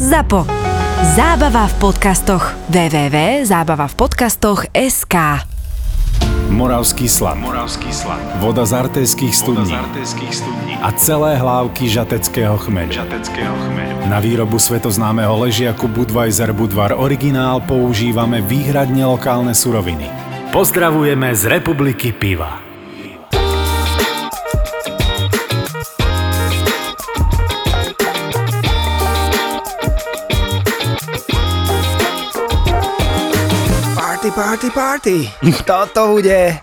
ZAPO. Zábava v podcastoch. www.zábavavpodcastoch.sk Moravský slad. Moravský slad. Voda z artejských Voda studní. z artejských studní. A celé hlávky žateckého chmeľu. Žateckého chmeľu. Na výrobu svetoznámeho ležiaku Budweiser Budvar Originál používame výhradne lokálne suroviny. Pozdravujeme z Republiky Piva. Party, party, party. Toto bude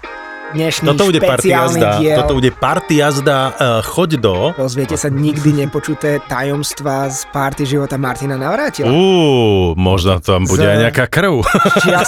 dnešný Toto bude party jazda. diel. Toto bude party jazda. Uh, choď do... Dozviete sa nikdy nepočuté tajomstva z party života Martina Navrátila. Uú, možno tam bude Z- aj nejaká krv. Čias,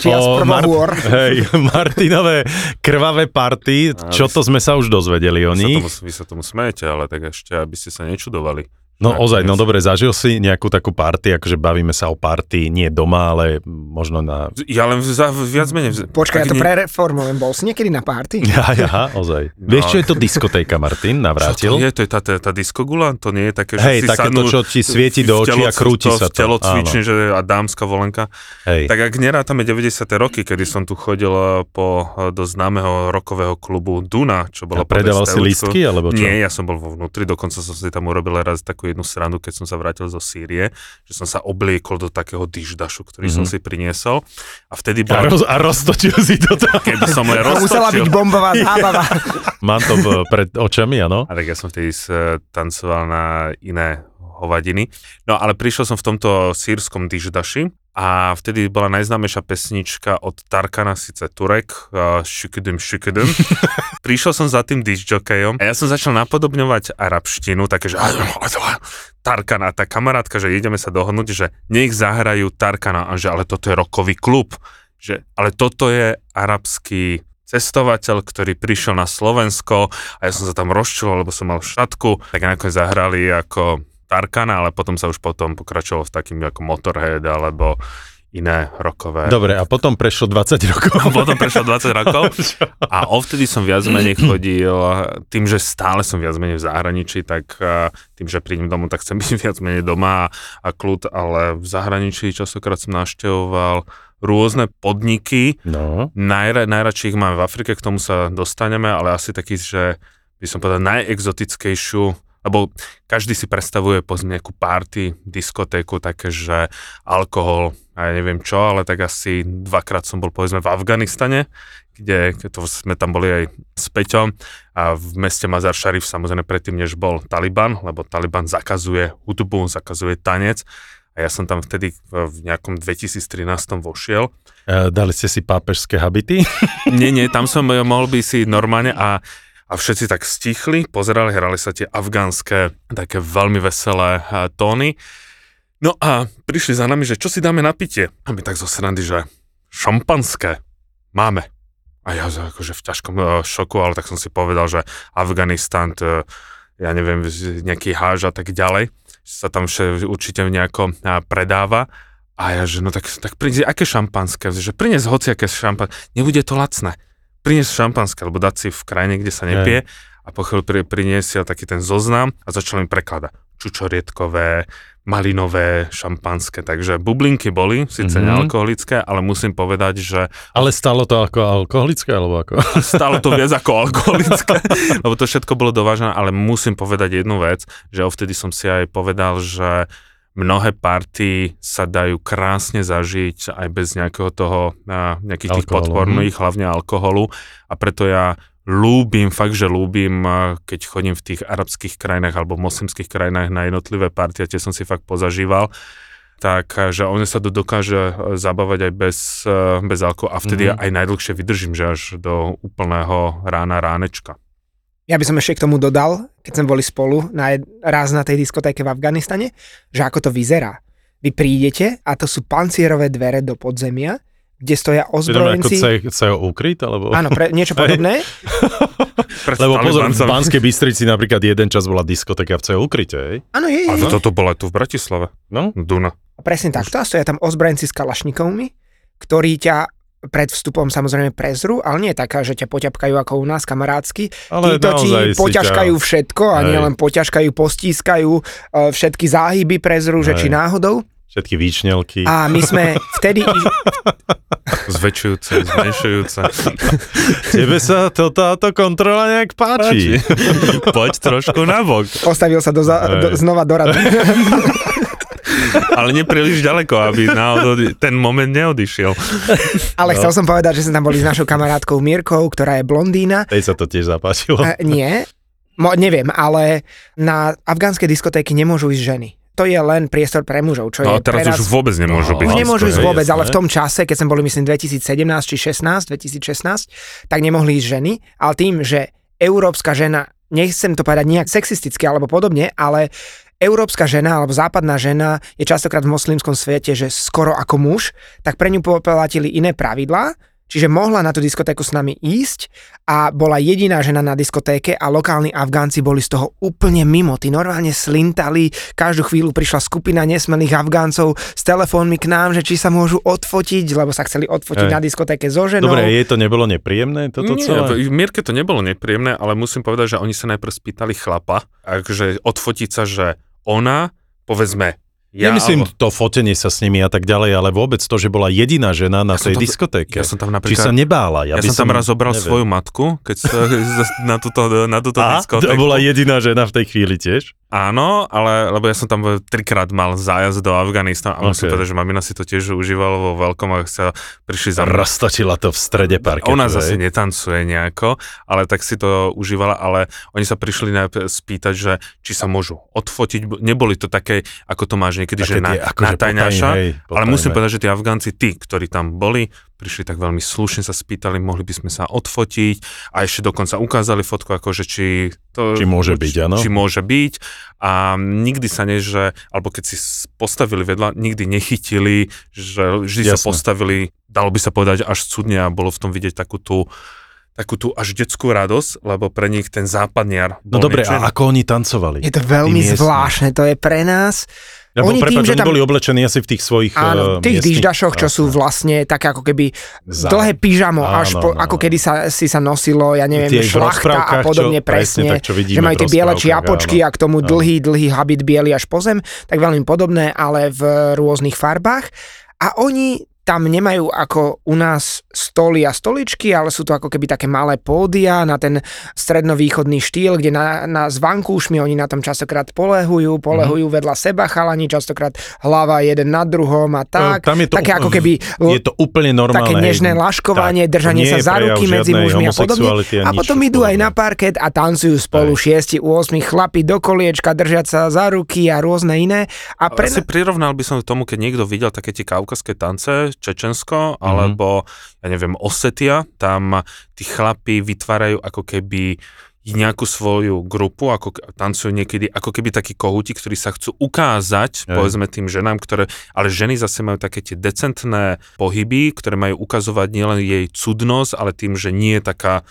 čias O, prvobôr. hej, Martinové krvavé party, čo to sme sa už dozvedeli o Vy sa, nich. tomu, vy sa tomu smejete, ale tak ešte, aby ste sa nečudovali. No Nakoniec. ozaj, no dobre, zažil si nejakú takú party, akože bavíme sa o party, nie doma, ale možno na... Ja len za, viac menej... Počkaj, ja to nie- prereformujem. Bol si niekedy na party? Ja, ja, ozaj. No. Vieš, čo je to diskotéka, Martin? Čo Navrátil? to je? To je tá, tá, tá diskogula? To nie je také, že Hej, si takéto, sadnú čo ti svieti v do očí a krúti sa to. Telo cvične, že a dámska volenka. Hej. Tak ak nerátame 90. roky, kedy som tu chodil eh, po, eh, do známeho rokového klubu Duna, čo A bolo predával si lístky, alebo čo? Nie, ja som bol vo vnútri, dokonca som si tam urobil raz takú jednu srandu, keď som sa vrátil zo Sýrie, že som sa obliekol do takého diždašu, ktorý som Mhm. si priniesol. A vtedy A, bola, roz, a roztočil si to tam. keby som len To musela byť roztočil. bombová zábava. Mám to v, pred očami, áno. A tak ja som vtedy s- tancoval na iné hovadiny. No ale prišiel som v tomto sírskom diždaši a vtedy bola najznámejšia pesnička od Tarkana, síce Turek, uh, Šikidum Šikidum. Prišiel som za tým dižjokejom a ja som začal napodobňovať arabštinu, také, že Tarkana, tá kamarátka, že ideme sa dohodnúť, že nech zahrajú Tarkana, a že ale toto je rokový klub, že ale toto je arabský cestovateľ, ktorý prišiel na Slovensko a ja som sa tam rozčuloval, lebo som mal šatku, tak nakoniec zahrali ako Tarkana, ale potom sa už potom pokračovalo v takým ako Motorhead alebo iné rokové. Dobre, a potom prešlo 20 rokov. Potom prešlo 20 rokov a ovtedy som viac menej chodil, tým, že stále som viac menej v zahraničí, tak tým, že prídem domov, tak chcem byť viac menej doma a, a kľud, ale v zahraničí častokrát som navštevoval rôzne podniky, No, Najra, najradšej ich máme v Afrike, k tomu sa dostaneme, ale asi taký, že by som povedal najexotickejšiu, lebo každý si predstavuje povedzme nejakú party, diskotéku, také, že alkohol a ja neviem čo, ale tak asi dvakrát som bol povedzme v Afganistane, kde to sme tam boli aj s Peťom a v meste Mazar Sharif samozrejme predtým, než bol Taliban, lebo Taliban zakazuje hudbu, zakazuje tanec a ja som tam vtedy v nejakom 2013 vošiel e, dali ste si pápežské habity? nie, nie, tam som mohol by si normálne a, a všetci tak stichli, pozerali, hrali sa tie afgánske, také veľmi veselé eh, tóny. No a prišli za nami, že čo si dáme na pitie? A my tak zo srandy, že šampanské máme. A ja že akože v ťažkom eh, šoku, ale tak som si povedal, že Afganistan, to, ja neviem, nejaký háž a tak ďalej, sa tam vše určite nejako eh, predáva. A ja, že no tak, tak prinies, aké šampanské? Že prinies hociaké šampanské. Nebude to lacné. Prinies šampanské, lebo dať si v krajine, kde sa nepije. A po chvíľu pri, priniesiel taký ten zoznam a začal im prekladať. Čučorietkové, malinové, šampanské. Takže bublinky boli, síce Mhm. mm-hmm. nealkoholické, ale musím povedať, že Ale stalo to ako alkoholické, alebo ako? Stalo to viac ako alkoholické, lebo to všetko bolo dovážené, ale musím povedať jednu vec, že ovtedy som si aj povedal, že mnohé party sa dajú krásne zažiť aj bez nejakého toho, nejakých tých podporných, hlavne alkoholu a preto ja lúbim, fakt, že lúbim, a, keď chodím v tých arabských krajinách alebo moslimských krajinách na jednotlivé party a tie som si fakt pozažíval tak, že oni sa to dokáže e, zabávať aj bez, e, bez alkoholu a vtedy Mhm. mm-hmm. aj najdlhšie vydržím, že až do úplného rána ránečka. Ja by som ešte k tomu dodal, keď sme boli spolu na jed- raz na tej diskotéke v Afganistane, že ako to vyzerá. Vy prídete a to sú pancierové dvere do podzemia, kde stoja Je to ako ozbrojenci. CO ukryt, alebo? Áno, pre, niečo podobné. Lebo pozor, v. Banskej Bystrici napríklad jeden čas bola diskotéka v CO ukryte, hej? Áno, je, A je. toto bolo aj tu v Bratislave. No, Duna. Presne takto. A stoja tam ozbrojenci s kalašnikovmi, ktorí ťa pred vstupom samozrejme prezru, ale nie je taká, že ťa poťapkajú ako u nás kamarátsky. Ale Títo ti poťažkajú ťa- všetko a Hej. nie len poťažkajú, postískajú e, všetky záhyby prezru, že Hej. či náhodou. Všetky výčnelky. A my sme vtedy, Zväčšujúce, zmenšujúce. Tebe sa to, táto kontrola nejak páči. Poď trošku nabok. postavil sa do, za, do, znova do rady. Ale nepríliš ďaleko, aby náhodou ten moment neodišiel. Ale chcel som povedať, že sme tam boli s našou kamarátkou Mirkou, ktorá je blondína. Tej sa to tiež zapáčilo. E, nie, Mo, neviem, ale na afgánskej diskotéky nemôžu ísť ženy. To je len priestor pre mužov, čo No je teraz pre nás... už vôbec nemôžu No, byť. Už nemôžu ísť vôbec, jasné. ale v tom čase, keď sme boli myslím 2017 či 16, 2016, tak nemohli ísť ženy, ale tým, že európska žena, nechcem to povedať nejak sexisticky alebo podobne, ale európska žena alebo západná žena je častokrát v moslimskom svete, že skoro ako muž, tak pre ňu poplatili iné pravidlá, čiže mohla na tú diskotéku s nami ísť a bola jediná žena na diskotéke a lokálni Afgánci boli z toho úplne mimo. Tí normálne slintali, každú chvíľu prišla skupina nesmelých Afgáncov s telefónmi k nám, že či sa môžu odfotiť, lebo sa chceli odfotiť Hej. na diskotéke so ženou. Dobre, jej to nebolo nepríjemné, toto Nie, celé? v Mierke to nebolo nepríjemné, ale musím povedať, že oni sa najprv spýtali chlapa, akože odfotiť sa, že ona, povedzme, ja, Nemyslím alebo, to fotenie sa s nimi a tak ďalej, ale vôbec to, že bola jediná žena na Ja tej tam- diskotéke. ja som tam Či napríklad... sa nebála? Ja, by som tam raz neviem. svoju matku, keď sa, na túto, na túto A? diskotéku. To bola jediná žena v tej chvíli tiež? Áno, ale lebo ja som tam trikrát mal zájazd do Afganistanu a musím Ok. povedať, že mamina si to tiež užívala vo veľkom a sa prišli za mnou. Roztočila to v strede parketu. Ona zase netancuje nejako, ale tak si to užívala, ale oni sa prišli spýtať, že či sa môžu odfotiť. Neboli to také, ako to máš niekedy, že Také na, tie, akože na tajňaša. Ale musím povedať, že tí Afgánci, tí, ktorí tam boli, prišli tak veľmi slušne sa spýtali, mohli by sme sa odfotiť a ešte dokonca ukázali fotku, akože či to... Či môže byť, áno. Či môže byť a nikdy sa ne, že, alebo keď si postavili vedľa, nikdy nechytili, že vždy sa Jasné. postavili, dalo by sa povedať až cudne a bolo v tom vidieť takú tú takú tú až detskú radosť, lebo pre nich ten západniar No dobre, niečo a ako oni tancovali? Je to veľmi zvláštne, to je pre nás. Lebo oni prepáč, tým, že tam- boli oblečení asi v tých svojich Áno, eh, tých miestnych- diždašoch, čo sú vlastne také ako keby Za- dlhé pyžamo, Áno, až po, áno, ako áno. kedy sa, si sa nosilo, ja neviem, Tie v šlachta a podobne čo- presne tak, čo vidíme že majú v tie biele čiapočky áno. a k tomu Áno. dlhý, dlhý habit biely až po zem, tak veľmi podobné, ale v rôznych farbách. A oni tam nemajú ako u nás stoly a stoličky, ale sú to ako keby také malé pódia na ten strednovýchodný štýl, kde na, na s vankúšmi oni na tom častokrát polehujú, polehujú Mhm. vedľa seba chalani, častokrát hlava jeden na druhom a tak. No, tam je to, také ako keby je to úplne normálne. také hej. nežné laškovanie, Tak, držanie sa za ruky medzi mužmi a podobne. A nič potom idú aj na parket a tancujú spolu Hej. 6, 8 chlapi do koliečka, držať sa za ruky a rôzne iné. A pre... Asi prirovnal by som k tomu, keď niekto videl také tie kaukaské tance, Čečensko, Mhm. alebo, ja neviem, Osetia, tam tí chlapi vytvárajú ako keby nejakú svoju grupu, ako tancujú niekedy, ako keby takí kohúti, ktorí sa chcú ukázať, Hej. povedzme tým ženám, ktoré, ale ženy zase majú také tie decentné pohyby, ktoré majú ukazovať nielen jej cudnosť, ale tým, že nie je taká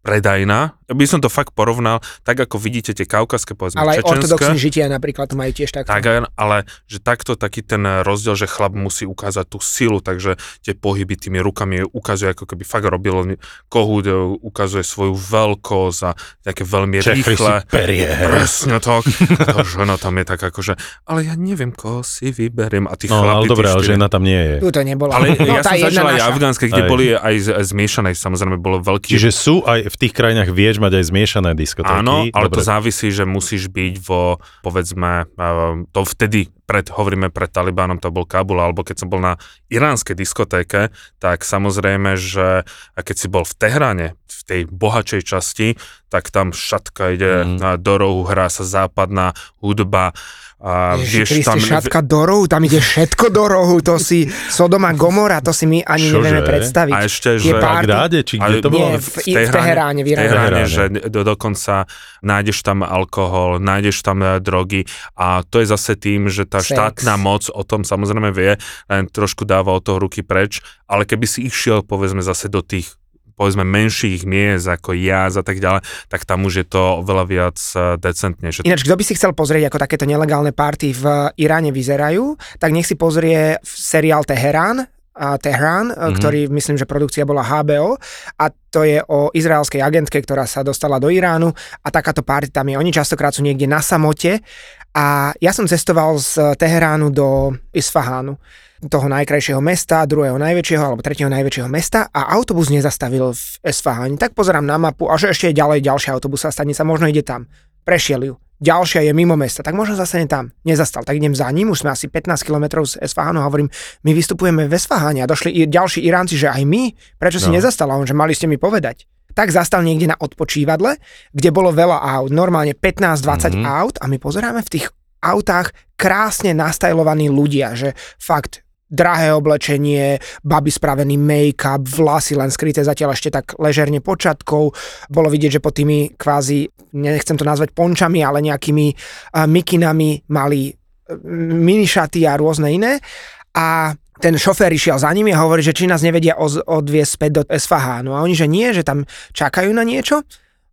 predajná. Ja by som to fakt porovnal, tak ako vidíte tie kaukaské, povedzme, ale aj čečenské. ortodoxní žitia napríklad majú tiež takto. Tak, ale že takto taký ten rozdiel, že chlap musí ukázať tú silu, takže tie pohyby tými rukami ukazuje, ako keby fakt robil kohút, e, ukazuje svoju veľkosť a také veľmi Čechry si rýchle. perie. Presne tak. Tá žena tam je tak akože, ale ja neviem, koho si vyberiem. A tí No, chlapi, ale tí dobre, ale žena tam nie je. Tu to nebolo. ale no, ja som zažil aj afgánske, kde Aj. boli aj z- zmiešané, samozrejme bolo veľký Čiže sú aj v tých krajinách vieš mať aj zmiešané diskotéky. Áno, ale to Dobre. závisí, že musíš byť vo, povedzme, eh, to vtedy, pred, hovoríme pred Talibánom, to bol Kabul, alebo keď som bol na iránskej diskotéke, tak samozrejme, že keď si bol v Tehrane, v tej bohačej časti, tak tam šatka ide mm. do rohu, hrá sa západná hudba, a Ježiši vieš Kriste, tam... šatka do rohu, tam ide všetko do rohu, to si Sodoma Gomora, to si my ani Čože? nevieme predstaviť. A ešte, Tie že... pár- Bagdáde, či kde to Nie, bolo? v, v, v Teheráne, v Iráne. Teheráne, že do, dokonca nájdeš tam alkohol, nájdeš tam e, drogy a to je zase tým, že tá Sex. štátna moc o tom samozrejme vie, len trošku dáva od toho ruky preč, ale keby si išiel povedzme zase do tých povedzme menších miest ako jaz a tak ďalej, tak tam už je to oveľa viac e, decentne. Že Ináč, kto by si chcel pozrieť, ako takéto nelegálne party v Iráne vyzerajú, tak nech si pozrie seriál Teherán, a Tehrán, Mhm. mm-hmm. ktorý myslím, že produkcia bola HBO a to je o izraelskej agentke, ktorá sa dostala do Iránu a takáto party tam je. Oni častokrát sú niekde na samote a ja som cestoval z Teheránu do Isfahánu toho najkrajšieho mesta, druhého najväčšieho alebo tretieho najväčšieho mesta a autobus nezastavil v Esfaháne. Tak pozerám na mapu a že ešte je ďalej ďalšia autobusová stanica, možno ide tam. Prešiel ju. Ďalšia je mimo mesta, tak možno zastane tam. Nezastal, tak idem za ním, už sme asi 15 km z Esfahánu a hovorím, my vystupujeme v Esfaháne a došli i ďalší Iránci, že aj my, prečo si No. nezastal? A on, že mali ste mi povedať. Tak zastal niekde na odpočívadle, kde bolo veľa aut, normálne 15-20 Mhm. aut a my pozeráme v tých autách krásne nastajlovaní ľudia, že fakt drahé oblečenie, baby spravený make-up, vlasy len skryté zatiaľ ešte tak ležerne počatkou. Bolo vidieť, že pod tými kvázi, nechcem to nazvať pončami, ale nejakými uh, mikinami mali uh, minišaty a rôzne iné. A ten šofér išiel za nimi a hovorí, že či nás nevedia oz- odviesť späť do Esfahánu. A oni, že nie, že tam čakajú na niečo.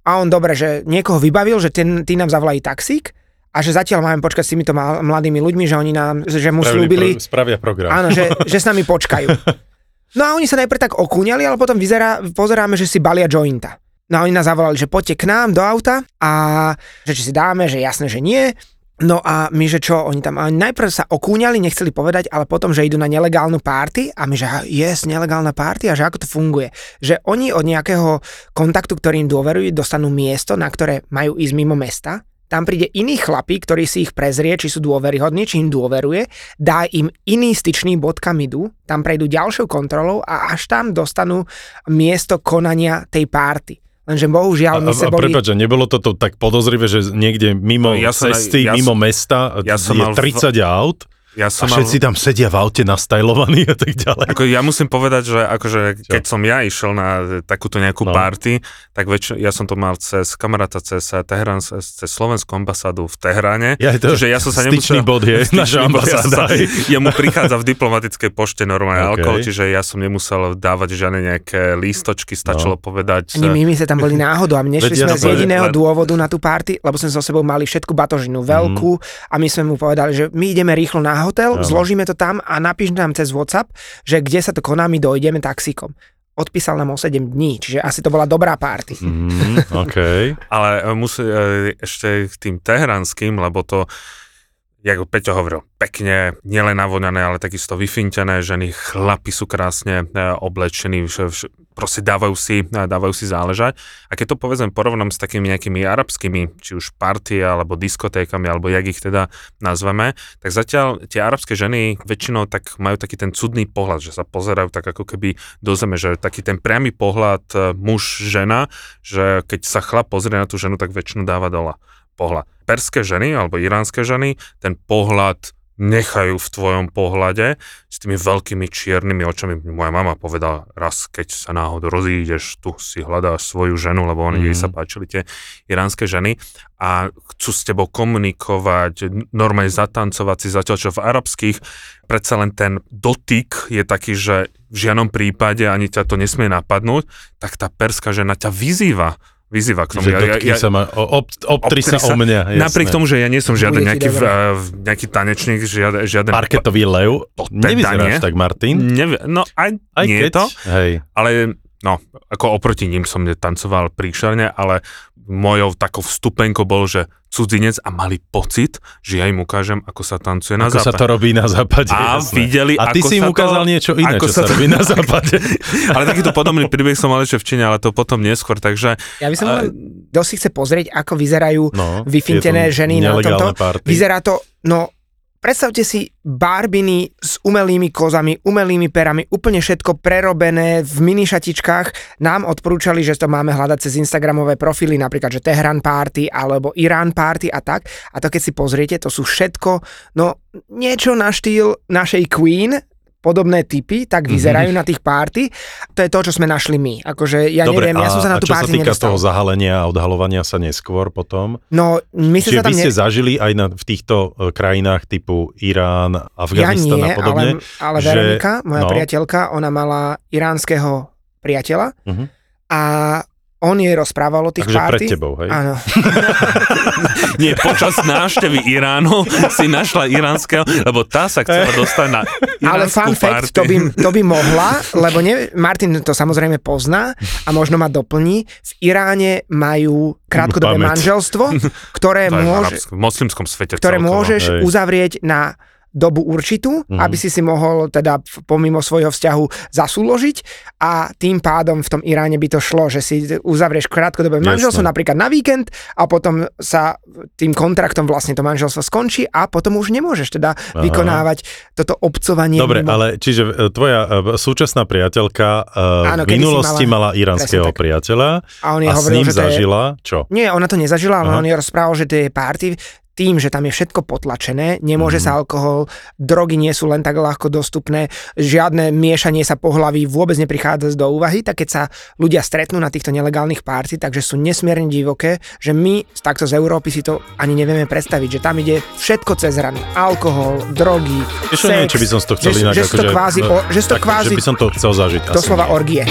A on dobre, že niekoho vybavil, že ten, tí nám zavolají taxík a že zatiaľ máme počkať s týmito mladými ľuďmi, že oni nám, že mu slúbili, Pro, spravia program. áno, že, že s nami počkajú. No a oni sa najprv tak okúňali, ale potom vyzerá, pozeráme, že si balia jointa. No a oni nás zavolali, že poďte k nám do auta a že či si dáme, že jasné, že nie. No a my, že čo, oni tam oni najprv sa okúňali, nechceli povedať, ale potom, že idú na nelegálnu party a my, že "Ha, yes, nelegálna party a že ako to funguje. Že oni od nejakého kontaktu, ktorým dôverujú, dostanú miesto, na ktoré majú ísť mimo mesta. Tam príde iný chlapík, ktorý si ich prezrie, či sú dôveryhodní, či im dôveruje, dá im iný styčný bod, kam idú, tam prejdú ďalšou kontrolou a až tam dostanú miesto konania tej párty. Lenže bohužiaľ my A, sa a boli... prepáč, a nebolo toto tak podozrivé, že niekde mimo No, ja cesty, ja mimo som- mesta ja som je mal v- 30 aut Ja a som všetci tam sedia v aute nastajlovaní a tak ďalej. Ako ja musím povedať, že akože, keď som ja išiel na takúto nejakú No. no. party, tak väčšin, ja som to mal cez kamaráta, cez Teherán, cez, Slovenskú ambasádu v Teheráne. Ja, to, Čiže ja som sa styčný nemusel... bod je naša ja ambasáda. sa- Jemu prichádza v diplomatickej pošte normálne Okay. alkohol, čiže ja som nemusel dávať žiadne nejaké lístočky, stačilo no. povedať... Ani my, my sme tam boli náhodou a my nešli Veď ja sme z jediného len- dôvodu na tú party, lebo sme so sebou mali všetku batožinu veľkú a my sme mu povedali, že my ideme rýchlo na hotel, Áno. zložíme to tam a napíš nám cez WhatsApp, že kde sa to koná, my dojdeme taxíkom. Odpísal nám o 7 dní, čiže asi to bola dobrá party. Mm, OK. Ale musí, e, ešte k tým teheranským, lebo to, ako Peťo hovoril, pekne, nielen navoňané, ale takisto vyfintené ženy, chlapi sú krásne e, oblečení, vš, vš, proste dávajú si, e, dávajú si záležať. A keď to povedzme porovnám s takými nejakými arabskými, či už party, alebo diskotékami, alebo jak ich teda nazveme, tak zatiaľ tie arabské ženy väčšinou tak majú taký ten cudný pohľad, že sa pozerajú tak ako keby do zeme, že taký ten priamy pohľad e, muž-žena, že keď sa chlap pozrie na tú ženu, tak väčšinu dáva dole pohľad. Perské ženy alebo iránske ženy ten pohľad nechajú v tvojom pohľade s tými veľkými čiernymi očami. Moja mama povedala raz, keď sa náhodou rozídeš, tu si hľadáš svoju ženu, lebo oni, Mhm. jej sa páčili tie iránske ženy a chcú s tebou komunikovať, normálne zatancovať si zatiaľ, čo v arabských predsa len ten dotyk je taký, že v žiadnom prípade ani ťa to nesmie napadnúť, tak tá perská žena ťa vyzýva vyzýva k tomu. Že dotkni sa ma, ob, obtri sa o mňa. Jasné. Napriek tomu, že ja nie som žiaden nejaký, dobre. v, nejaký tanečník, žiaden, žiaden Parketový lev. Teda Nevyzeráš tak, Martin. Nevie, no aj, Aj nie keď, to, Hej. ale no, ako oproti ním som netancoval príšerne, ale mojou takou vstupenkou bol, že cudzinec a mali pocit, že ja im ukážem, ako sa tancuje na Ako sa to západe. robí na západe. A jasné. videli, A ty ako si im sa to- ukázal niečo iné, ako čo sa to- robí na západe. ale takýto podobný príbeh som mal ešte v Číne, ale to potom neskôr, takže Ja by som A- si chce pozrieť, ako vyzerajú No, vyfintené ženy na tomto. Party. Vyzerá to, no predstavte si barbiny s umelými kozami, umelými perami, úplne všetko prerobené v minišatičkách. Nám odporúčali, že to máme hľadať cez Instagramové profily, napríklad, že Tehran Party alebo Irán Party a tak. A to keď si pozriete, to sú všetko, no niečo na štýl našej Queen, podobné typy, tak vyzerajú na tých party. To je to, čo sme našli my. Akože ja Dobre, neviem, ja som sa na tú čo sa týka nedostal. toho zahalenia a odhalovania sa neskôr potom? No, my Čiže sa tam vy ne... ste zažili aj na, v týchto e, krajinách typu Irán, Ja Afganistan nie, a podobne? ale, ale že- Veronika, moja no. priateľka, ona mala iránskeho priateľa Mhm. a on jej rozprával o tých Takže party. pred tebou, hej? Áno. Nie, počas návštevy Iránu si našla iránskeho, lebo tá sa chcela dostať na Ale fun fact, party. to by, to by mohla, lebo ne, Martin to samozrejme pozná a možno ma doplní. V Iráne majú krátkodobé Pamäť. manželstvo, ktoré, môže, v moslimskom svete ktoré celkovo. môžeš hej. uzavrieť na dobu určitú, Mhm. aby si si mohol teda pomimo svojho vzťahu zasúložiť a tým pádom v tom Iráne by to šlo, že si uzavrieš krátkodobé manželstvo napríklad na víkend a potom sa tým kontraktom vlastne to manželstvo skončí a potom už nemôžeš teda Aha. vykonávať toto obcovanie. Dobre, mimo. ale čiže e, tvoja e, súčasná priateľka e, Áno, v minulosti mala- mala iránskeho priateľa a on a s hovoril, ním že to je, zažila čo? Nie, ona to nezažila, ale Aha. on jej rozprával, že tie party tým, že tam je všetko potlačené, nemôže Mhm. sa alkohol, drogy nie sú len tak ľahko dostupné, žiadne miešanie sa pohlaví vôbec neprichádza do úvahy, tak keď sa ľudia stretnú na týchto nelegálnych party, takže sú nesmierne divoké, že my takto z Európy si to ani nevieme predstaviť, že tam ide všetko cez rany. Alkohol, drogy, Ešte sex, neviem, či by som to chcel že, inak. že, sú to akože, kvázi, no, že to kvázi Že by som to chcel zažiť. doslova orgie.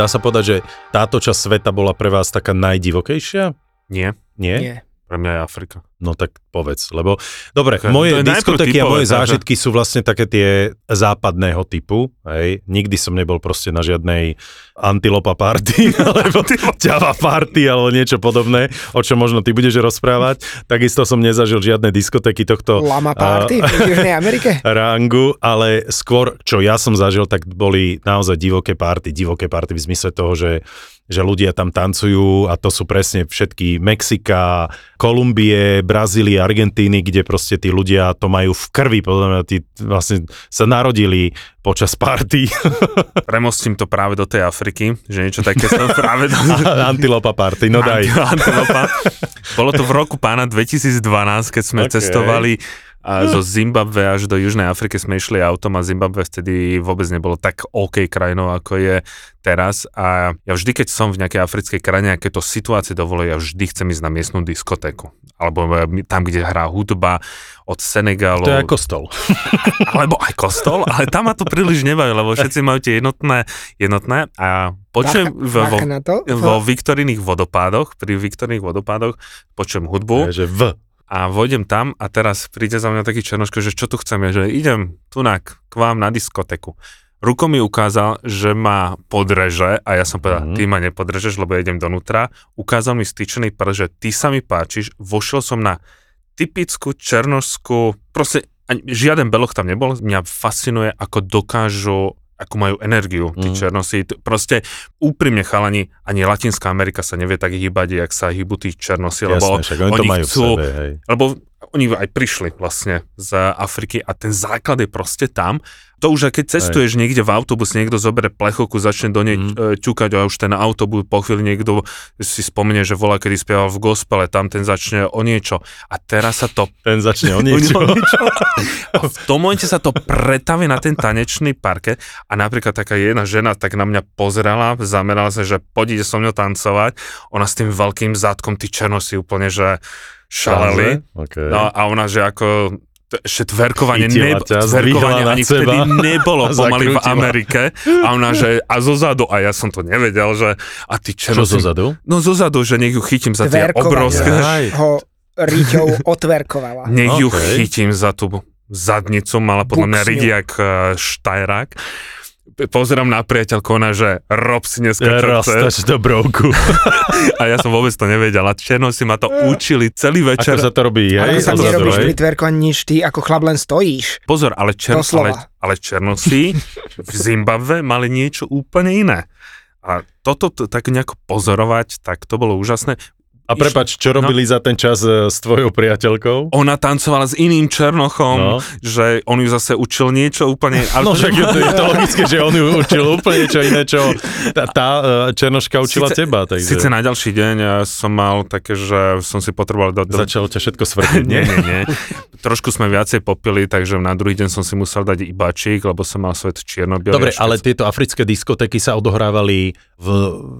Dá sa povedať, že táto časť sveta bola pre vás taká najdivokejšia? Nie, Nie? Nie. Pre mňa je Afrika. No tak povedz, lebo dobre, Tak, moje diskotéky a moje zážitky sú vlastne také tie západného typu, hej. Nikdy som nebol proste na žiadnej antilopa party, alebo ťava party, alebo niečo podobné, o čom možno ty budeš rozprávať. Takisto som nezažil žiadne diskotéky tohto Lama party v Južnej Amerike. rangu, ale skôr, čo ja som zažil, tak boli naozaj divoké party. Divoké party v zmysle toho, že, že ľudia tam tancujú a to sú presne všetky Mexika, Kolumbie, Brazílie, Argentíny, kde proste tí ľudia to majú v krvi, podľa mňa tí vlastne sa narodili počas party. Premostím to práve do tej Afriky, že niečo také som práve do... Antilopa party, no daj. Anti- Antilopa. Bolo to v roku pána 2012, keď sme Okay. cestovali a zo Zimbabve až do Južnej Afriky sme išli autom a Zimbabve vtedy vôbec nebolo tak OK krajinou, ako je teraz a ja vždy, keď som v nejakej africkej krajine, a keď to situácie dovoluje, ja vždy chcem ísť na miestnú diskotéku. Alebo e, tam, kde hrá hudba od Senegalu. To je ako stol. alebo aj kostol, ale tam ma to príliš nebaví, lebo všetci majú tie jednotné, jednotné a počujem vo, vo, vo Viktorijných vodopádoch, pri Viktorijných vodopádoch počujem hudbu Je, že v. a vojdem tam a teraz príde za mňa taký černoško, že čo tu chcem, ja, že idem tunak k vám na diskoteku. Ruko mi ukázal, že ma podreže a ja som povedal, Mhm. ty ma nepodrežeš, lebo ja idem donútra. Ukázal mi styčený prst, že ty sa mi páčiš. Vošiel som na typickú černošskú, proste ani, žiaden beloch tam nebol. Mňa fascinuje, ako dokážu ako majú energiu tí černosi. T- Proste úprimne chalani, ani Latinská Amerika sa nevie tak hýbať, jak sa hýbu tí černosi, lebo Jasné, však oni to oni majú chcú, v sebe, hej. lebo oni aj prišli vlastne z Afriky a ten základ je proste tam. To už keď cestuješ niekde v autobus, niekto zoberie plechovku, začne do nej Mhm. mm. ťukať a už ten autobus po chvíli niekto si spomenie, že volá, kedy spieval v gospele, tam ten začne o niečo. A teraz sa to Ten začne o niečo. o niečo. A v tom momente sa to pretaví na ten tanečný parket a napríklad taká jedna žena tak na mňa pozerala, zamerala sa, že poď ide so mňou tancovať. Ona s tým veľkým zadkom, tí černosi úplne, že šaleli. Okay. No a ona, že ako ešte tverkovanie, neb- tverkovanie ani vtedy nebolo a pomaly v. Amerike. A ona, že a zozadu, a ja som to nevedel, že a ty Čo černosi... zozadu? No zozadu, že nech ju chytím za tie obrovské... Aj. ho Riťou otverkovala. Nech ju chytím za tú zadnicu, mala podľa mňa Buksňu. ridiak uh, štajrák. Pozerám na priateľku, ona, že rob si dneska čo chceš. Dobrovku. A ja som vôbec to nevedel. A černosi ma to učili celý Ako večer. sa to robí? Ako Hej, sa zozadu, nerobíš hej? pri tverkovaní nič, ty ako chlap len stojíš. Pozor, ale, čer, ale, ale černosi v Zimbabve mali niečo úplne iné. A toto t- tak nejako pozorovať, tak to bolo úžasné. A prepač, čo robili za ten čas e, s tvojou priateľkou? Ona tancovala s iným černochom, No. že on ju zase učil niečo úplne... Ale No však je to, je to logické, že on ju učil úplne niečo iné, čo tá, tá e, Černoška učila Síce- teba. Takže Sice na ďalší deň ja som mal také, že som si potreboval do, do, začalo ťa všetko svrdiť, nie, nie? nie. Trošku sme viacej popili, takže na druhý deň som si musel dať ibačík, lebo som mal svet čierno Dobre, ale tieto africké diskotéky sa odohrávali v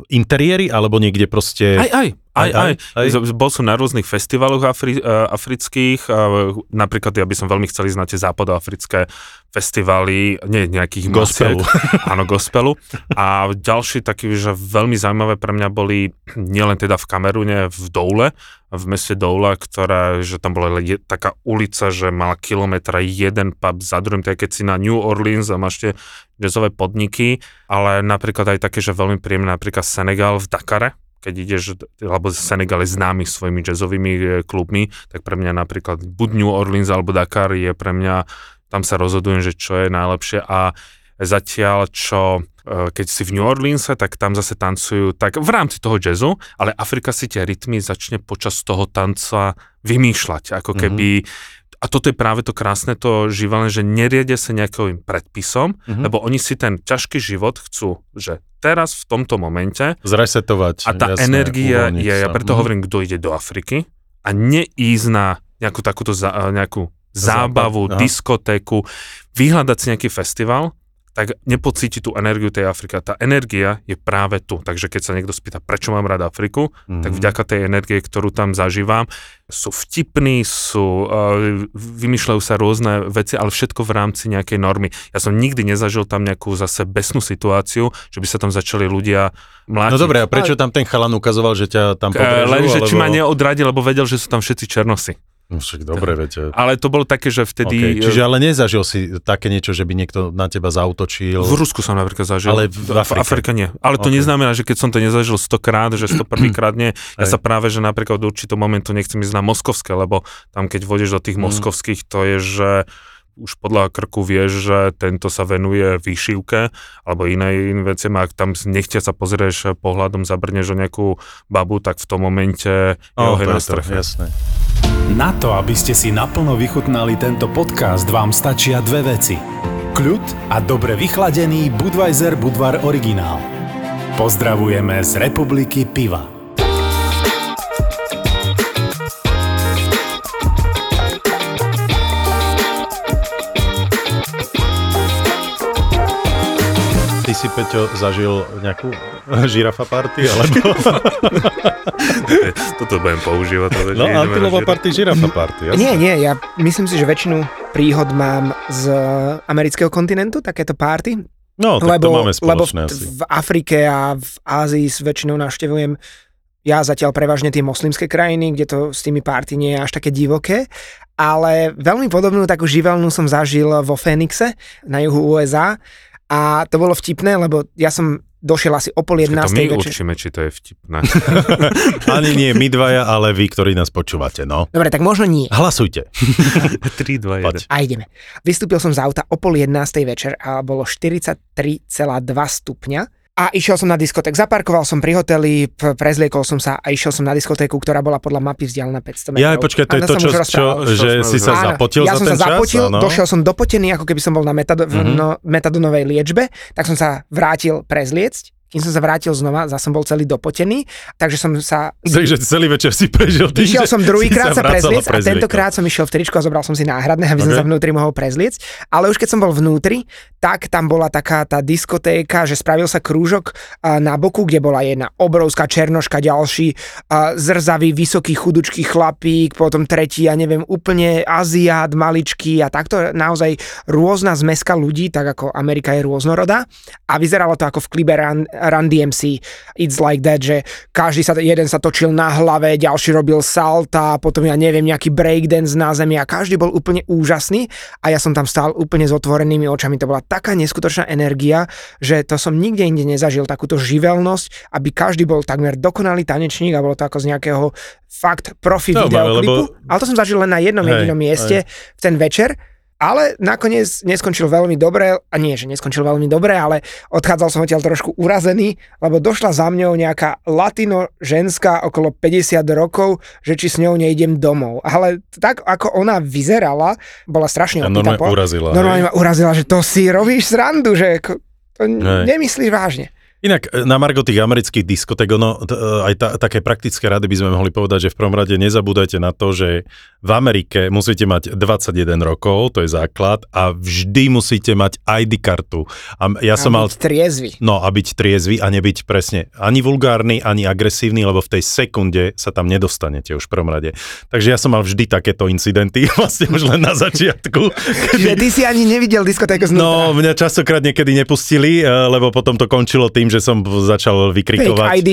interiéri alebo niekde proste... Aj, aj, Aj, Aj, aj, aj. Bol som na rôznych festivaloch afri, uh, afrických, napríklad ja by som veľmi chcel ísť na tie západoafrické festivaly, nie nejakých Gospelu. áno, gospelu. A ďalší taký, že veľmi zaujímavé pre mňa boli nielen teda v Kamerune, v Doule, v meste Doula, ktorá, že tam bola je, taká ulica, že mala kilometra jeden pub za druhým, je keď si na New Orleans a máš tie jazzové podniky, ale napríklad aj také, že veľmi príjemné, napríklad Senegal v Dakare, keď ideš, alebo Senegal je známy svojimi jazzovými e, klubmi, tak pre mňa napríklad buď New Orleans alebo Dakar je pre mňa, tam sa rozhodujem, že čo je najlepšie. A zatiaľ čo e, keď si v New Orleans, tak tam zase tancujú tak v rámci toho jazzu, ale Afrika si tie rytmy začne počas toho tanca vymýšľať, ako keby a toto je práve to krásne, to živelné, že neriedia sa nejakým predpisom, Mhm. lebo oni si ten ťažký život chcú, že teraz v tomto momente Zresetovať. a tá jasné, energia je, ja sa. preto Mhm. hovorím, kto ide do Afriky a neísť na nejakú takúto za, nejakú zábavu, Zábav, aha. diskotéku, vyhľadať si nejaký festival, tak nepocíti tú energiu tej Afriky. A Tá energia je práve tu. Takže keď sa niekto spýta, prečo mám rád Afriku, Mhm. tak vďaka tej energie, ktorú tam zažívam, sú vtipní, sú, uh, vymýšľajú sa rôzne veci, ale všetko v rámci nejakej normy. Ja som nikdy nezažil tam nejakú zase besnú situáciu, že by sa tam začali ľudia mlátiť. No dobre, a prečo tam ten chalan ukazoval, že ťa tam Eh, podrežú? Len, že či alebo- ma neodradil, lebo vedel, že sú tam všetci černosy. No však dobre, viete. Ale to bolo také, že vtedy... Okay. Čiže ale nezažil si také niečo, že by niekto na teba zautočil? V Rusku som napríklad zažil. Ale v Afrike? v Afrike nie. Ale to Ok. neznamená, že keď som to nezažil 100 krát, že 101 krát nie. Ja Hej. sa práve, že napríklad do určitého momentu nechcem ísť na moskovské, lebo tam keď vodíš do tých Mm. moskovských, to je, že už podľa krku vieš, že tento sa venuje výšivke alebo inej veciam a ak tam nechťa sa pozrieš pohľadom, zabrneš o nejakú babu, tak v tom momente je Oh, na preto, streche. jasné. Na to, aby ste si naplno vychutnali tento podcast, vám stačia dve veci. Kľud a dobre vychladený Budweiser Budvar originál. Pozdravujeme z Republiky Piva. Ty si, Peťo, zažil nejakú žirafa party, alebo... Toto budem používať. To, No, antilová party, žirafa party, jasné. Nie, nie, ja myslím si, že väčšinu príhod mám z amerického kontinentu, takéto párty, No, tak lebo, to máme lebo spoločné v, asi. v Afrike a v Ázii s väčšinou navštevujem ja zatiaľ prevažne tie moslimské krajiny, kde to s tými párty nie je až také divoké, ale veľmi podobnú takú živelnú som zažil vo Fénixe na juhu USA a to bolo vtipné, lebo ja som došiel asi o pol To jednástej my večer. určíme, či to je vtipné. Ani nie my dvaja, ale vy, ktorí nás počúvate, no. Dobre, tak možno nie. Hlasujte. 3, 2, 1. Poď. A ideme. Vystúpil som z auta o pol jednástej večer a bolo 43,2 stupňa. A išiel som na diskoték, zaparkoval som pri hoteli, prezliekol som sa a išiel som na diskotéku, ktorá bola podľa mapy vzdialená 500 metrov. Ja aj počkaj, to je to, som čo, čo že Čo sme si sa Áno, zapotil ja za som ten sa zapotil, čas, áno? došiel som dopotený, ako keby som bol na metado- v Mhm. no, metadonovej liečbe, tak som sa vrátil prezliecť. Kým som sa vrátil znova, zase som bol celý dopotený, takže som sa Takže celý večer si prežil tým, Išiel že som druhýkrát sa vracal prezliecť a tentokrát som išiel v tričku a zobral som si náhradné, aby som Ok. sa vnútri mohol prezliecť. Ale už keď som bol vnútri, tak tam bola taká tá diskotéka, že spravil sa krúžok na boku, kde bola jedna obrovská černoška, ďalší zrzavý, vysoký, chudučký chlapík, potom tretí, ja neviem, úplne Aziát, maličký a takto naozaj rôzna zmeska ľudí, tak ako Amerika je rôznorodá. A vyzeralo to ako v klibe Run, Run DMC, It's Like That, že každý sa, jeden sa točil na hlave, ďalší robil salta, potom ja neviem, nejaký breakdance na zemi a každý bol úplne úžasný a ja som tam stál úplne s otvorenými očami. To bola taká neskutočná energia, že to som nikde inde nezažil, takúto živelnosť, aby každý bol takmer dokonalý tanečník a bolo to ako z nejakého fakt profi No, videoklipu. lebo- Ale to som zažil len na jednom Hej, jedinom mieste v ten večer. Ale nakoniec neskončil veľmi dobre, a nie, že neskončil veľmi dobre, ale odchádzal som odtiaľ trošku urazený, lebo došla za mňou nejaká latino ženská okolo 50 rokov, že či s ňou nejdem domov. Ale tak, ako ona vyzerala, bola strašne opýta. normálne urazila. Normálne ma urazila, že to si robíš srandu, že to Hej. nemyslíš vážne. Inak e, na Margo tých amerických diskotek, ono, t- e, aj ta, také praktické rady by sme mohli povedať, že v prvom rade nezabúdajte na to, že v Amerike musíte mať 21 rokov, to je základ, a vždy musíte mať ID kartu. A ja som A mal... byť triezvy. No a byť triezvy a nebyť presne ani vulgárny, ani agresívny, lebo v tej sekunde sa tam nedostanete už v prvom rade. Takže ja som mal vždy takéto incidenty, vlastne už len na začiatku. Čiže ty si ani nevidel diskotéku No, znútra. mňa častokrát niekedy nepustili, eh, lebo potom to končilo tým, že som začal Fake vykrikovať. ID.